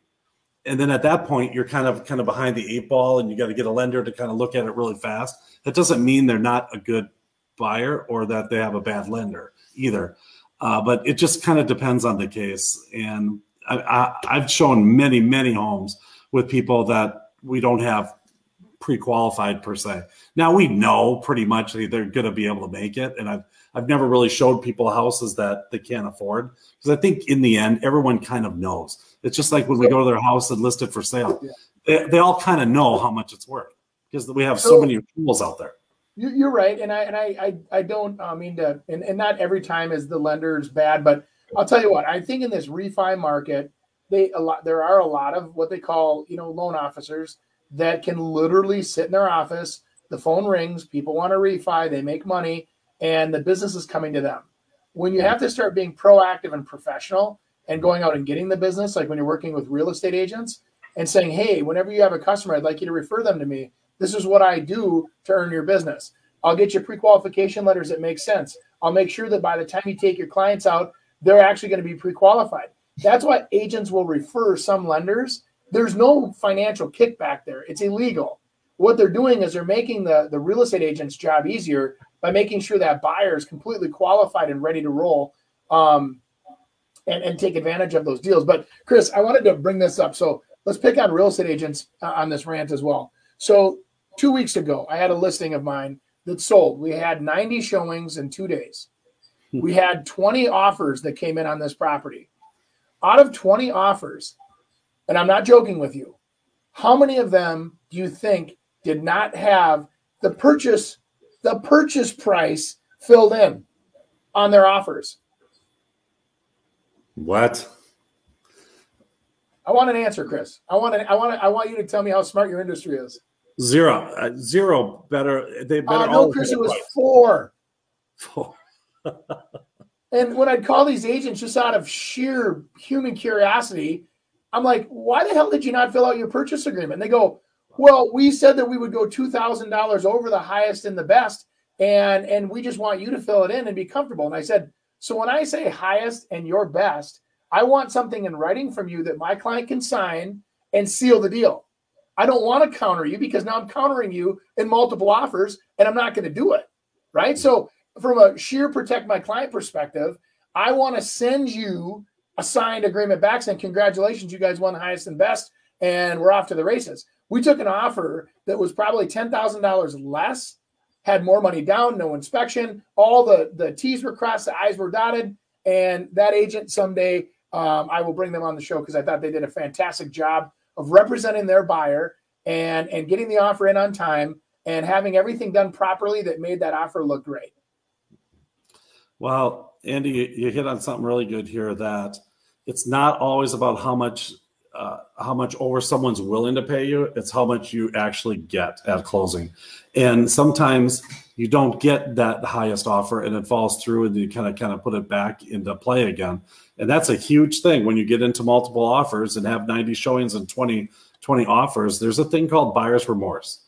And then at that point, you're kind of kind of behind the eight ball, and you got to get a lender to kind of look at it really fast. That doesn't mean they're not a good buyer or that they have a bad lender either. Uh, but it just kind of depends on the case. And I, have shown many, many homes with people that we don't have pre-qualified per se. Now we know pretty much they're going to be able to make it, and I've I've never really showed people houses that they can't afford because I think in the end everyone kind of knows. It's just like when we go to their house and list it for sale, yeah. they, they all kind of know how much it's worth because we have so, many tools out there. You're right, and I and I I, I don't I mean to and, and not every time is the lender's bad, but I'll tell you what, I think in this refi market, they a lot there are a lot of what they call, you know, loan officers that can literally sit in their office, the phone rings, people want to refi, they make money, and the business is coming to them. When you have to start being proactive and professional and going out and getting the business, like when you're working with real estate agents and saying, Hey, whenever you have a customer, I'd like you to refer them to me. This is what I do to earn your business. I'll get you pre-qualification letters that make sense. I'll make sure that by the time you take your clients out, they're actually going to be pre-qualified. That's why agents will refer some lenders. There's no financial kickback there. It's illegal. What they're doing is they're making the, the real estate agent's job easier by making sure that buyer is completely qualified and ready to roll um, and, and take advantage of those deals. But Chris, I wanted to bring this up. So let's pick on real estate agents uh, on this rant as well. So two weeks ago, I had a listing of mine that sold. We had 90 showings in two days. *laughs* We had 20 offers that came in on this property. Out of 20 offers, and I'm not joking with you, how many of them do you think did not have the purchase the purchase price filled in on their offers? What? I want an answer, Chris. I want to, I want to, I want you to tell me how smart your industry is. Zero, uh, zero. Better. They better. Uh, no, Chris, it was four. Four. And when I'd call these agents just out of sheer human curiosity, I'm like, why the hell did you not fill out your purchase agreement? And they go, well, we said that we would go $2,000 over the highest and the best. And, and we just want you to fill it in and be comfortable. And I said, so when I say highest and your best, I want something in writing from you that my client can sign and seal the deal. I don't want to counter you because now I'm countering you in multiple offers and I'm not going to do it. Right. So, from a sheer protect my client perspective, I want to send you a signed agreement back saying, Congratulations, you guys won highest and best, and we're off to the races. We took an offer that was probably $10,000 less, had more money down, no inspection, all the, the T's were crossed, the I's were dotted. And that agent someday, um, I will bring them on the show because I thought they did a fantastic job of representing their buyer and and getting the offer in on time and having everything done properly that made that offer look great. Well, Andy, you hit on something really good here that it's not always about how much uh, how much over someone's willing to pay you. It's how much you actually get at closing. And sometimes you don't get that highest offer and it falls through and you kind of kind of put it back into play again. And that's a huge thing. When you get into multiple offers and have 90 showings and 20 20 offers there's a thing called buyer's remorse.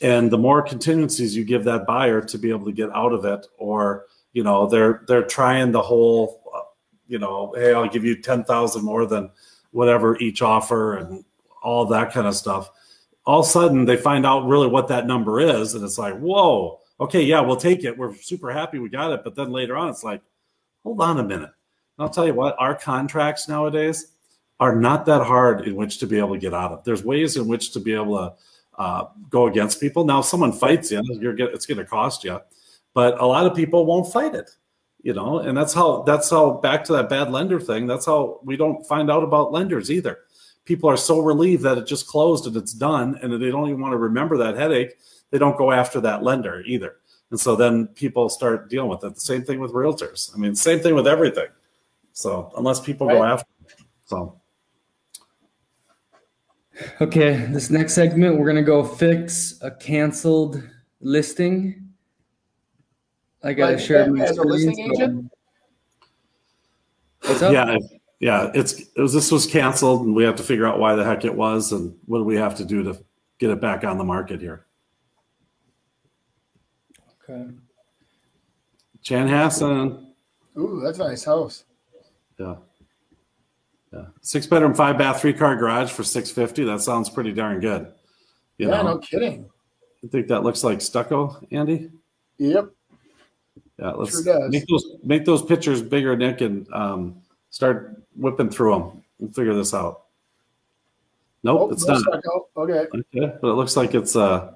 And the more contingencies you give that buyer to be able to get out of it or you know they're they're trying the whole you know hey i'll give you 10000 more than whatever each offer and all that kind of stuff. All of a sudden, they find out really what that number is, and it's like, whoa, okay, yeah, we'll take it. We're super happy we got it. But then later on, it's like, hold on a minute. And I'll tell you what, our contracts nowadays are not that hard in which to be able to get out of. There's ways in which to be able to uh, go against people. Now, if someone fights you, you're get, it's going to cost you, but a lot of people won't fight it you know and that's how that's how back to that bad lender thing that's how we don't find out about lenders either. People are so relieved that it just closed and it's done and they don't even want to remember that headache they don't go after that lender either. And so then people start dealing with it. The same thing with realtors. I mean same thing with everything. So unless people right. go after it, so. Okay this next segment we're going to go fix a canceled listing I got to share my as a listing agent. What's up? Yeah, yeah. It's it was this was canceled, and we have to figure out why the heck it was, and what do we have to do to get it back on the market here. Okay. Chanhassen. Ooh, that's a nice house. Yeah. Yeah. Six bedroom, five bath, three car garage for six fifty. That sounds pretty darn good. You yeah, know? no kidding. I think that looks like stucco, Andy. Yep. Yeah, let's sure make those make those pictures bigger, Nick, and um, start whipping through them and figure this out. Nope, oh, it's no not. Okay. Okay, but it looks like it's uh.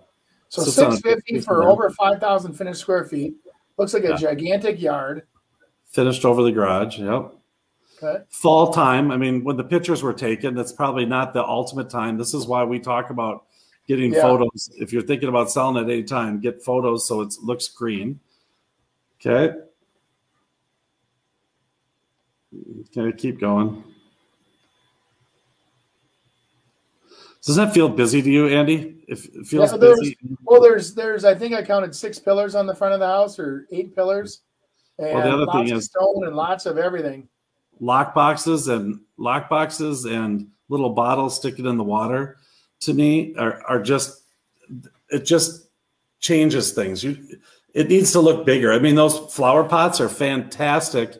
So six fifty for over five thousand finished square feet. Looks like a yeah. gigantic yard. Finished over the garage. Yep. Okay. Fall time. I mean, when the pictures were taken, that's probably not the ultimate time. This is why we talk about getting yeah. photos. If you're thinking about selling at any time, get photos so it looks green. Okay. Okay, keep going. Does that feel busy to you, Andy? If it feels yeah, busy. Well, there's there's I think I counted six pillars on the front of the house or eight pillars. And well, the other thing is stone and lots of everything. Lock boxes and lock boxes and little bottles sticking in the water to me are, are just it just changes things. You it needs to look bigger. I mean, those flower pots are fantastic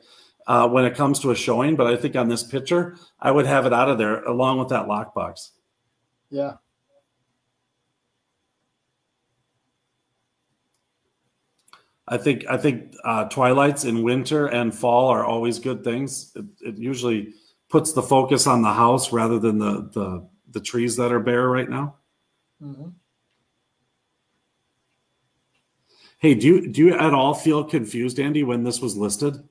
uh, when it comes to a showing, but I think on this picture, I would have it out of there along with that lockbox. Yeah. I think I think uh, twilights in winter and fall are always good things. It, it, usually puts the focus on the house rather than the the, the trees that are bare right now. Mm-hmm. Hey, do you do you at all feel confused, Andy, when this was listed?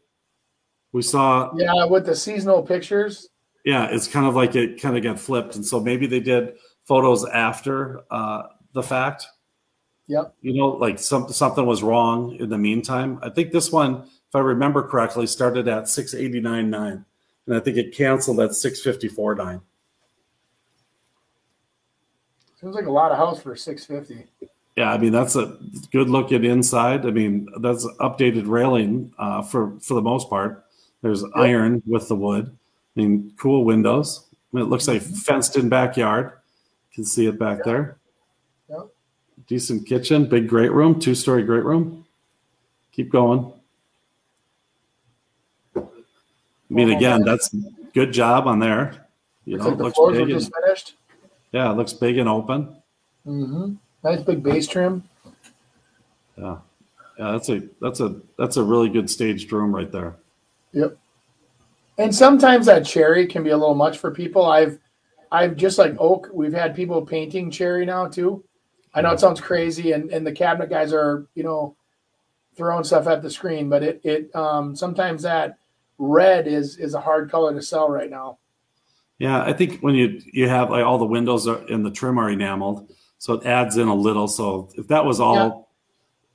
We saw Yeah, with the seasonal pictures. Yeah, it's kind of like it kind of got flipped. And so maybe they did photos after uh, the fact. Yep. You know, like some, something was wrong in the meantime. I think this one, if I remember correctly, started at 689.9. And I think it canceled at 654.9. Seems like a lot of house for 650. Yeah, I mean that's a good looking inside. I mean that's updated railing uh, for for the most part. There's yep. iron with the wood. I mean, cool windows. I mean, it looks like fenced in backyard. You can see it back yep. there. Yep. Decent kitchen, big great room, two story great room. Keep going. I mean, again, that's good job on there. You know, like the floors were just finished. Yeah, it looks big and open. hmm Nice big base trim. Yeah, yeah, that's a that's a that's a really good staged room right there. Yep. And sometimes that cherry can be a little much for people. I've I've just like oak, we've had people painting cherry now too. I know it sounds crazy and, and the cabinet guys are, you know, throwing stuff at the screen, but it it um sometimes that red is is a hard color to sell right now. Yeah, I think when you you have like all the windows are, and the trim are enameled, so it adds in a little. So if that was all,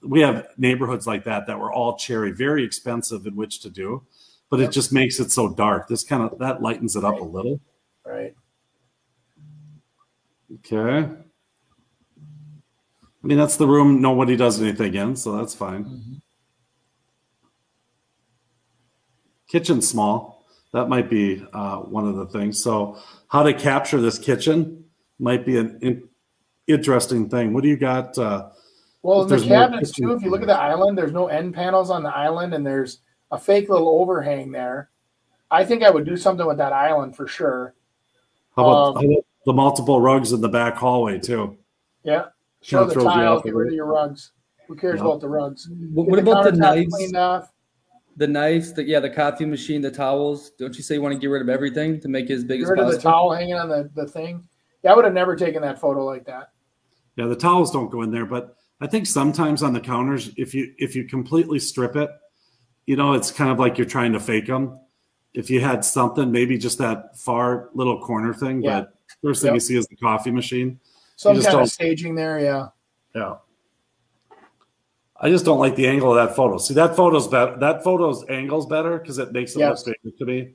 we have neighborhoods like that that were all cherry, very expensive in which to do, but it just makes it so dark. This kind of that lightens it up a little. Right. Okay. I mean, that's the room nobody does anything in, so that's fine. Kitchen small. That might be uh, one of the things. So, how to capture this kitchen might be an in- interesting thing. What do you got? Uh, Well, in the there's cabinets too, if you look at the island, there's no end panels on the island and there's a fake little overhang there. I think I would do something with that island for sure. how, about, Um, how about the multiple rugs in the back hallway too? Yeah. Show Kinda the throws tiles, get rid of your rugs. Who cares Yeah. about the rugs? What, Get what about the knives? Cleaned. The knives, the yeah, the coffee machine, the towels. Don't you say you want to get rid of everything to make it as big Get as rid of the towel hanging on the, the thing. Yeah, I would have never taken that photo like that. Yeah, the towels don't go in there, but I think sometimes on the counters, if you if you completely strip it, you know, it's kind of like you're trying to fake them. If you had something, maybe just that far little corner thing, Yeah. but first thing Yep. you see is the coffee machine. So some just kind of staging there, yeah. Yeah. I just don't like the angle of that photo. See, that photo's better. That photo's angle's better because it makes it Yes. look bigger to me.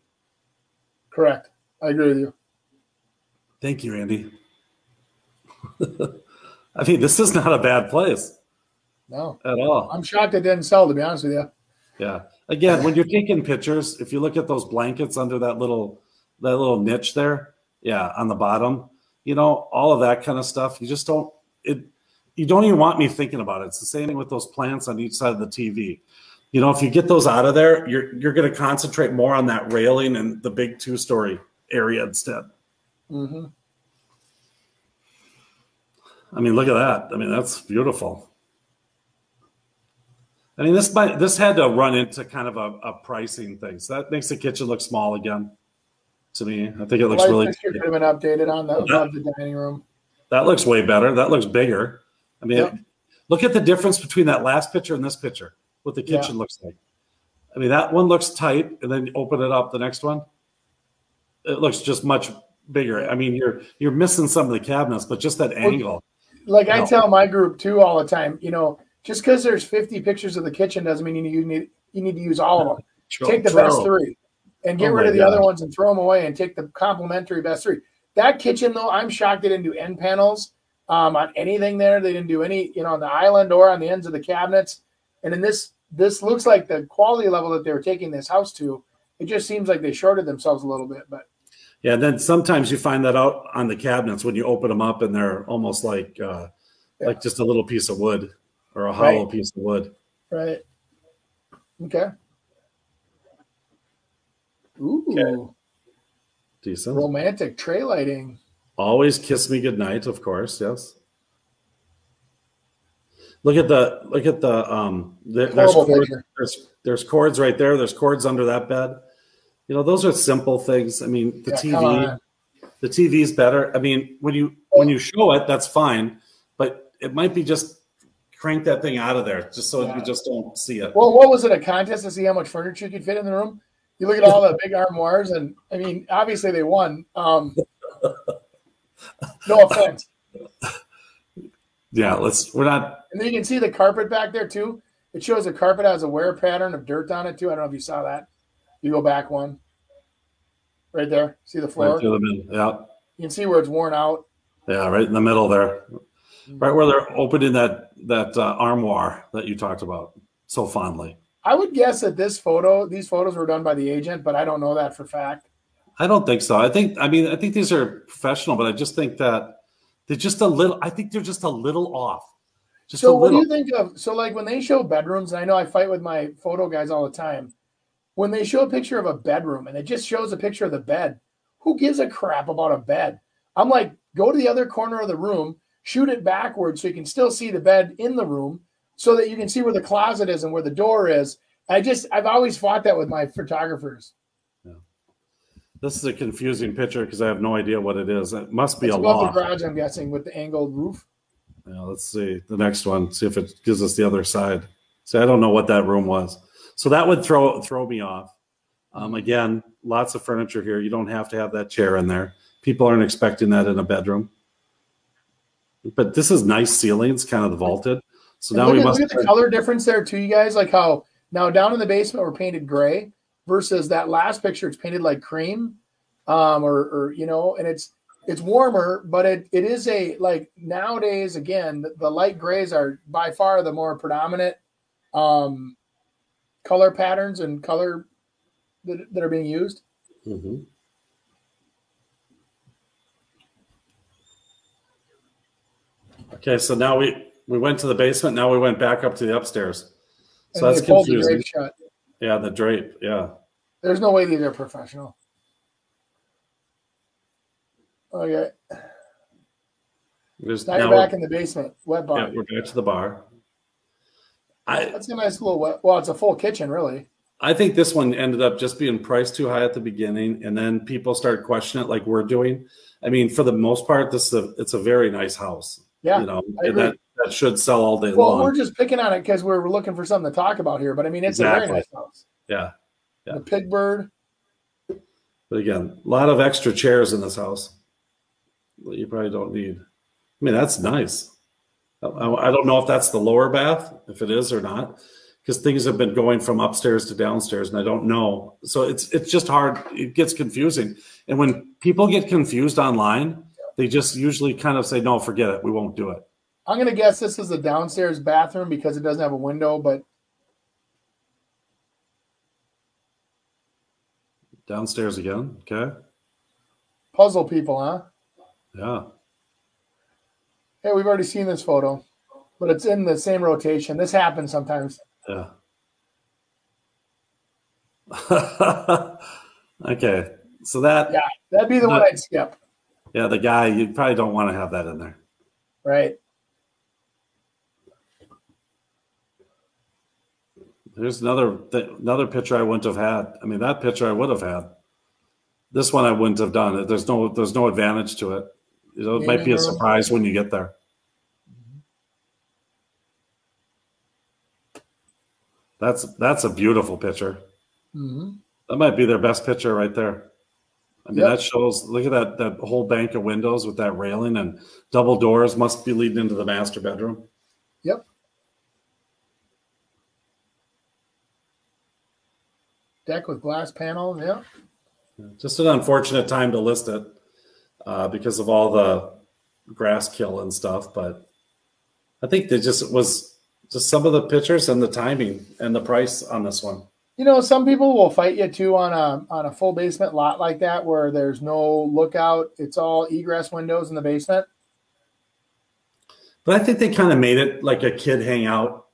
Correct. I agree with you. Thank you, Andy. *laughs* I mean, this is not a bad place No. at all. I'm shocked it didn't sell, to be honest with you. Yeah. Again, when you're *laughs* taking pictures, if you look at those blankets under that little that little niche there, yeah, on the bottom, you know, all of that kind of stuff, you just don't it you don't even want me thinking about it. It's the same thing with those plants on each side of the TV. You know, if you get those out of there, you're you're going to concentrate more on that railing and the big two-story area instead. hmm I mean, look at that. I mean, that's beautiful. I mean, this might this had to run into kind of a, a pricing thing. So that makes the kitchen look small again. To me, I think it looks Light really. fixture could have been updated on the above the dining room. That looks way better. That looks bigger. I mean, Yep. look at the difference between that last picture and this picture. What the Yeah. kitchen looks like. I mean, that one looks tight, and then you open it up. The next one, it looks just much bigger. I mean, you're you're missing some of the cabinets, but just that angle. Like I tell my group too all the time, you know, just because there's 50 pictures of the kitchen doesn't mean you need you need to use all of them. *laughs* take the best three and get Oh rid of the other ones and throw them away and take the complimentary best three. That kitchen though, I'm shocked they didn't do end panels um, on anything there. They didn't do any, you know, on the island or on the ends of the cabinets. And in this, this looks like the quality level that they were taking this house to. It just seems like they shorted themselves a little bit, but Yeah, and then sometimes you find that out on the cabinets when you open them up and they're almost like uh, Yeah. like just a little piece of wood or a hollow Right. piece of wood. right. Okay. Ooh, Okay. Decent. romantic tray lighting. Always kiss me goodnight, of course. Yes. Look at the look at the um. There, there's cords, there's there's cords right there. There's cords under that bed. You know, those are simple things. I mean, the Yeah, TV, the TV's better. I mean, when you when you show it, that's fine, but it might be just crank that thing out of there just so Yeah. you just don't see it. Well, what was it? A contest to see how much furniture you could fit in the room? You look at all the big armoires, and I mean, obviously they won. Um, no offense. Yeah, let's. We're not. And then you can see the carpet back there too. It shows the carpet has a wear pattern of dirt on it too. I don't know if you saw that. You go back one, right there. See the floor? Right the. Yeah, You can see where it's worn out. yeah, right in the middle there, right where they're opening that that uh, armoire that you talked about so fondly. I would guess that this photo, these photos were done by the agent, but I don't know that for fact. I don't think so. I think. I mean, I think these are professional, but I just think that they're just a little. I think they're just a little off. Just So what do you think of so like when they show bedrooms, and I know I fight with my photo guys all the time. When they show a picture of a bedroom and it just shows a picture of the bed, who gives a crap about a bed? I'm like, go to the other corner of the room, shoot it backwards so you can still see the bed in the room, so that you can see where the closet is and where the door is. I just I've always fought that with my photographers. This is a confusing picture because I have no idea what it is. It must be It's a loft. the garage, I'm guessing, with the angled roof. Yeah, let's see the next one. See if it gives us the other side. See, I don't know what that room was. So that would throw throw me off. Um, again, lots of furniture here. You don't have to have that chair in there. People aren't expecting that in a bedroom. But this is nice ceilings, kind of the vaulted. So And now we at, must. look at the color difference there too, you guys. Like how now down in the basement we're painted gray versus that last picture it's painted like cream, um, or or you know, and it's it's warmer, but it it is a like nowadays again the, the light grays are by far the more predominant um, color patterns and color that, that are being used. Mhm. Okay, so now we we went to the basement. Now we went back up to the upstairs. So and that's the confusing. drape shut. Yeah, the drape. Yeah. There's no way these are professional. Okay, There's now now you're back in the basement, wet bar. yeah, we're back to the bar. I That's a nice little. Well, it's a full kitchen, really. I think this one ended up just being priced too high at the beginning, and then people started questioning it, like we're doing. I mean, for the most part, this is a it's a very nice house. Yeah, you know, and that that should sell all day Well, long. Well, we're just picking on it because we're looking for something to talk about here. But I mean, it's a very nice house. yeah, Yeah. The pig bird. but again, a lot of extra chairs in this house that you probably don't need. I mean, that's nice. I, don't know if that's the lower bath, if it is or not, because things have been going from upstairs to downstairs, and I don't know. So it's it's just hard. It gets confusing, and when people get confused online, they just usually kind of say, "No, forget it. We won't do it." I'm gonna guess this is the downstairs bathroom because it doesn't have a window. But Downstairs again. Okay. puzzle people, huh? Yeah. Hey, we've already seen this photo, but it's in the same rotation. This happens sometimes. Yeah. *laughs* okay. So that Yeah, that'd be the one I'd skip, yeah, the guy you probably don't want to have that in there. right? Here's another th- another picture I wouldn't have had. I mean, that picture I would have had. This one I wouldn't have done. There's no there's no advantage to it. It might be a surprise when you get there. That's that's a beautiful picture. hmm That might be their best picture right there. I mean, Yep. that shows. Look at that that whole bank of windows with that railing and double doors. Must be leading into the master bedroom. Yep. Deck with glass panels. Yeah. Just an unfortunate time to list it uh, because of all the grass kill and stuff. But I think they just was just some of the pictures and the timing and the price on this one. You know, some people will fight you too on a on a full basement lot like that where there's no lookout. It's all egress windows in the basement. But I think they kind of made it like a kid hangout.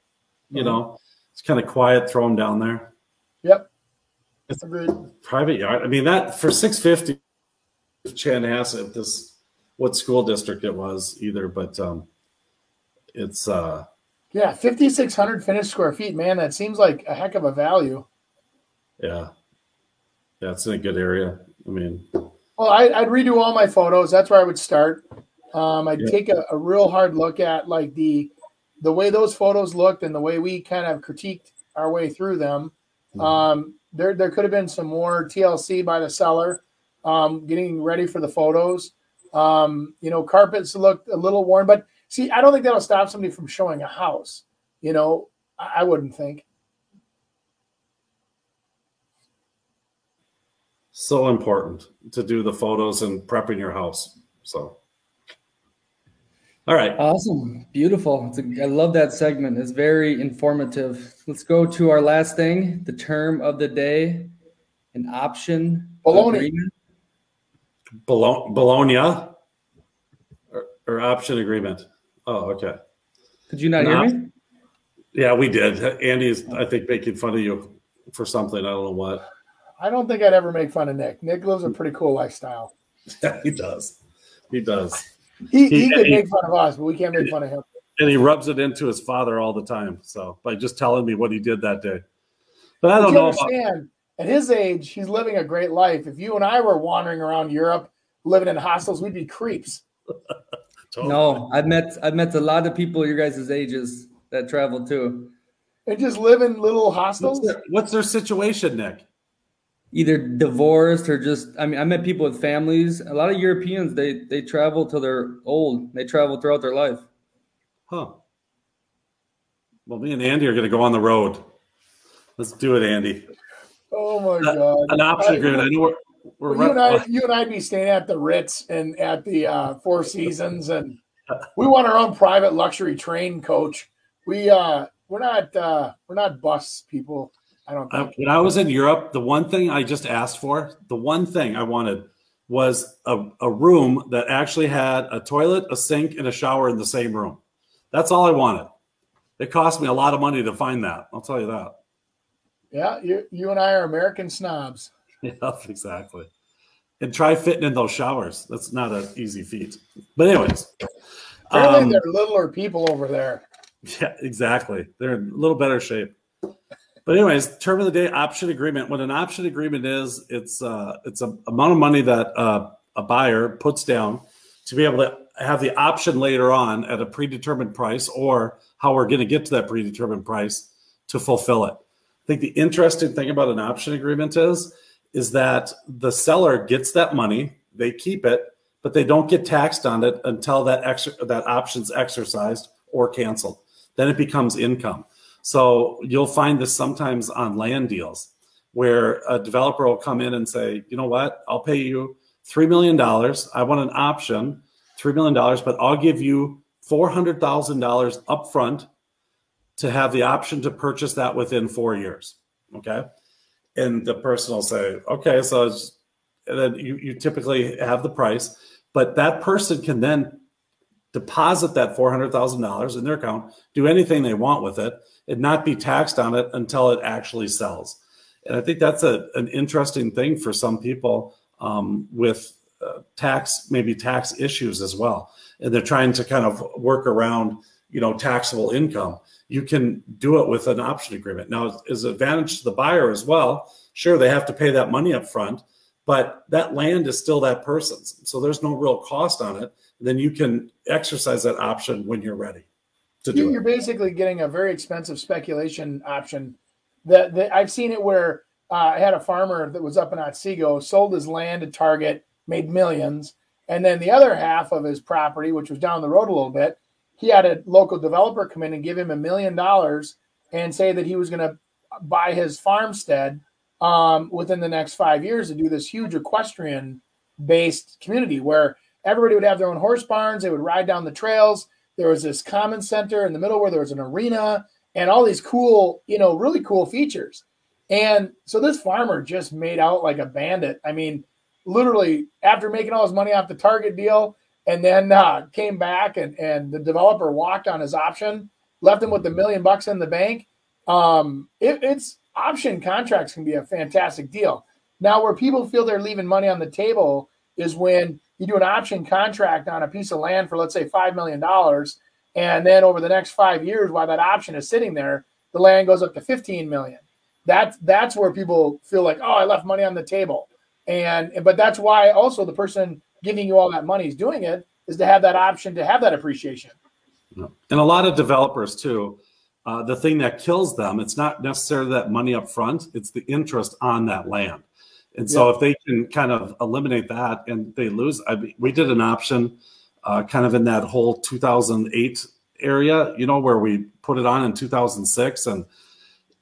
You know, it's kind of quiet. Throw them down there. Yep. It's- Agreed. private yard. I mean that for six fifty, Chanhassen, this what school district it was either, but um, it's uh, Yeah, fifty six hundred finished square feet. Man, that seems like a heck of a value. yeah, yeah, it's in a good area. I mean, Well, I, I'd redo all my photos. That's where I would start. Um, I'd Yeah. take a, a real hard look at like the the way those photos looked and the way we kind of critiqued our way through them. Um, there there could have been some more TLC by the seller, um, getting ready for the photos. Um, you know, carpets looked a little worn, but see, I don't think that'll stop somebody from showing a house. You know, I, I wouldn't think. so important to do the photos and prepping your house. So, all right, Awesome. Beautiful. It's a, I love that segment. It's very informative. Let's go to our last thing the term of the day an option. Baloney. agreement. Bologna, Bologna or, or option agreement. Oh, okay. Could you not hear me? Yeah, we did. Andy is, I think, making fun of you for something. I don't know what. I don't think I'd ever make fun of Nick. Nick lives a pretty cool lifestyle. Yeah, *laughs* he does. He does. He, he, He- could he- make fun of us, but we can't make fun of him. And he rubs it into his father all the time. So by just telling me what he did that day. But I don't you know about understand, at his age, he's living a great life. If you and I were wandering around Europe, living in hostels, we'd be creeps. *laughs* No, I've met I've met a lot of people your guys' ages that travel too. And just live in little What's hostels. their, what's their situation, Nick? Either divorced or just I mean I met people with families. A lot of Europeans they they travel till they're old. They travel throughout their life. Huh. Well, me and Andy are going to go on the road. Let's do it, Andy. Oh my god! An option agreement. I know we're, we're Well, you and I, you and I'd be staying at the Ritz and at the uh, Four Seasons, and *laughs* we want our own private luxury train coach. We uh, we're not uh, we're not bus people. I don't I- think. when I was in Europe, the one thing I just asked for, the one thing I wanted was a, a room that actually had a toilet, a sink, and a shower in the same room. That's all I wanted. It cost me a lot of money to find that. I'll tell you that. Yeah, you you and I are American snobs. *laughs* Yeah, exactly. And try fitting in those showers. That's not an easy feat. But anyways, Apparently, um, they're littler people over there. *laughs* Yeah, exactly. They're in a little better shape. But anyways, term of the day option agreement. What an option agreement is, it's uh, it's a amount of money that uh, a buyer puts down to be able to have the option later on at a predetermined price, or how we're going to get to that predetermined price to fulfill it. I think the interesting thing about an option agreement is is that the seller gets that money, they keep it, but they don't get taxed on it until that extra that option's exercised or canceled. Then it becomes income. So you'll find this sometimes on land deals where a developer will come in and say, you know what, I'll pay you $3 million. I want an option, $3 million, but I'll give you $400,000 upfront to have the option to purchase that within four years. Okay. And the person will say, okay, so then you, you typically have the price, but that person can then deposit that $400,000 in their account, do anything they want with it, and not be taxed on it until it actually sells. And I think that's a, an interesting thing for some people um, with uh, tax, maybe tax issues as well. And they're trying to kind of work around, you know, taxable income. You can do it with an option agreement. Now, is advantage to the buyer as well. Sure, they have to pay that money up front, but that land is still that person's. So there's no real cost on it. Then you can exercise that option when you're ready to do You're it. basically getting a very expensive speculation option. That, that I've seen it where uh, I had a farmer that was up in Otsego, sold his land to Target, made millions, and then the other half of his property, which was down the road a little bit, he had a local developer come in and give him a million dollars and say that he was going to buy his farmstead um, within the next five years to do this huge equestrian based community where everybody would have their own horse barns. They would ride down the trails. There was this common center in the middle where there was an arena and all these cool, you know, really cool features. And so this farmer just made out like a bandit. I mean, literally after making all his money off the Target deal, and then uh, came back and, and the developer walked on his option, left him with a million bucks in the bank. Um, it, it's option contracts can be a fantastic deal. Now, where people feel they're leaving money on the table is when you do an option contract on a piece of land for, let's say, $5 million. And then over the next five years, while that option is sitting there, the land goes up to 15 million. That's that's where people feel like, oh, I left money on the table. And but that's why also the person giving you all that money is doing it is to have that option to have that appreciation. And a lot of developers too, uh, the thing that kills them, it's not necessarily that money up front, it's the interest on that land. And so if they can kind of eliminate that and they lose, I mean, we did an option uh, kind of in that whole 2008 area, you know, where we put it on in 2006 and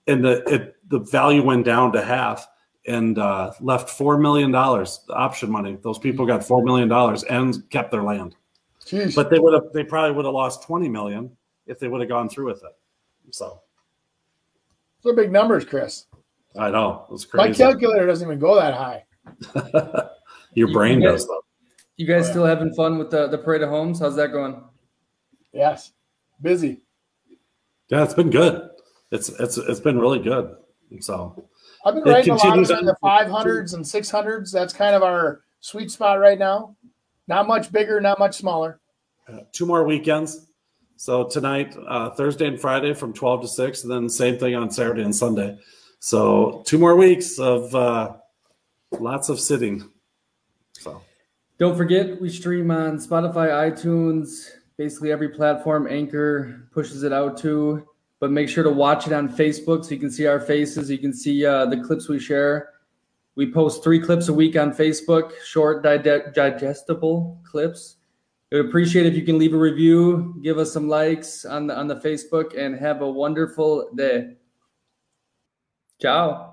and the it, the value went down to half and uh, left four million dollars option money. Those people got four million dollars and kept their land. Jeez. But they would have they probably would have lost 20 million if they would have gone through with it. So Those are big numbers, Chris. I know It's was My calculator doesn't even go that high. *laughs* Your You- brain you does though. You guys Oh, yeah. still having fun with the, the parade of homes? How's that going? Yes. Busy. Yeah, it's been good. It's it's it's been really good. So I've been It writing a lot of in the 500s and 600s. That's kind of our sweet spot right now. Not much bigger, not much smaller. Uh, two more weekends. So tonight, uh, Thursday and Friday from 12 to 6, and then same thing on Saturday and Sunday. So two more weeks of uh, lots of sitting. So don't forget, we stream on Spotify, iTunes, basically every platform Anchor pushes it out to. But make sure to watch it on Facebook so you can see our faces. You can see uh, the clips we share. We post three clips a week on Facebook, short, digestible clips. We appreciate if you can leave a review, give us some likes on the on the Facebook, and have a wonderful day. Ciao.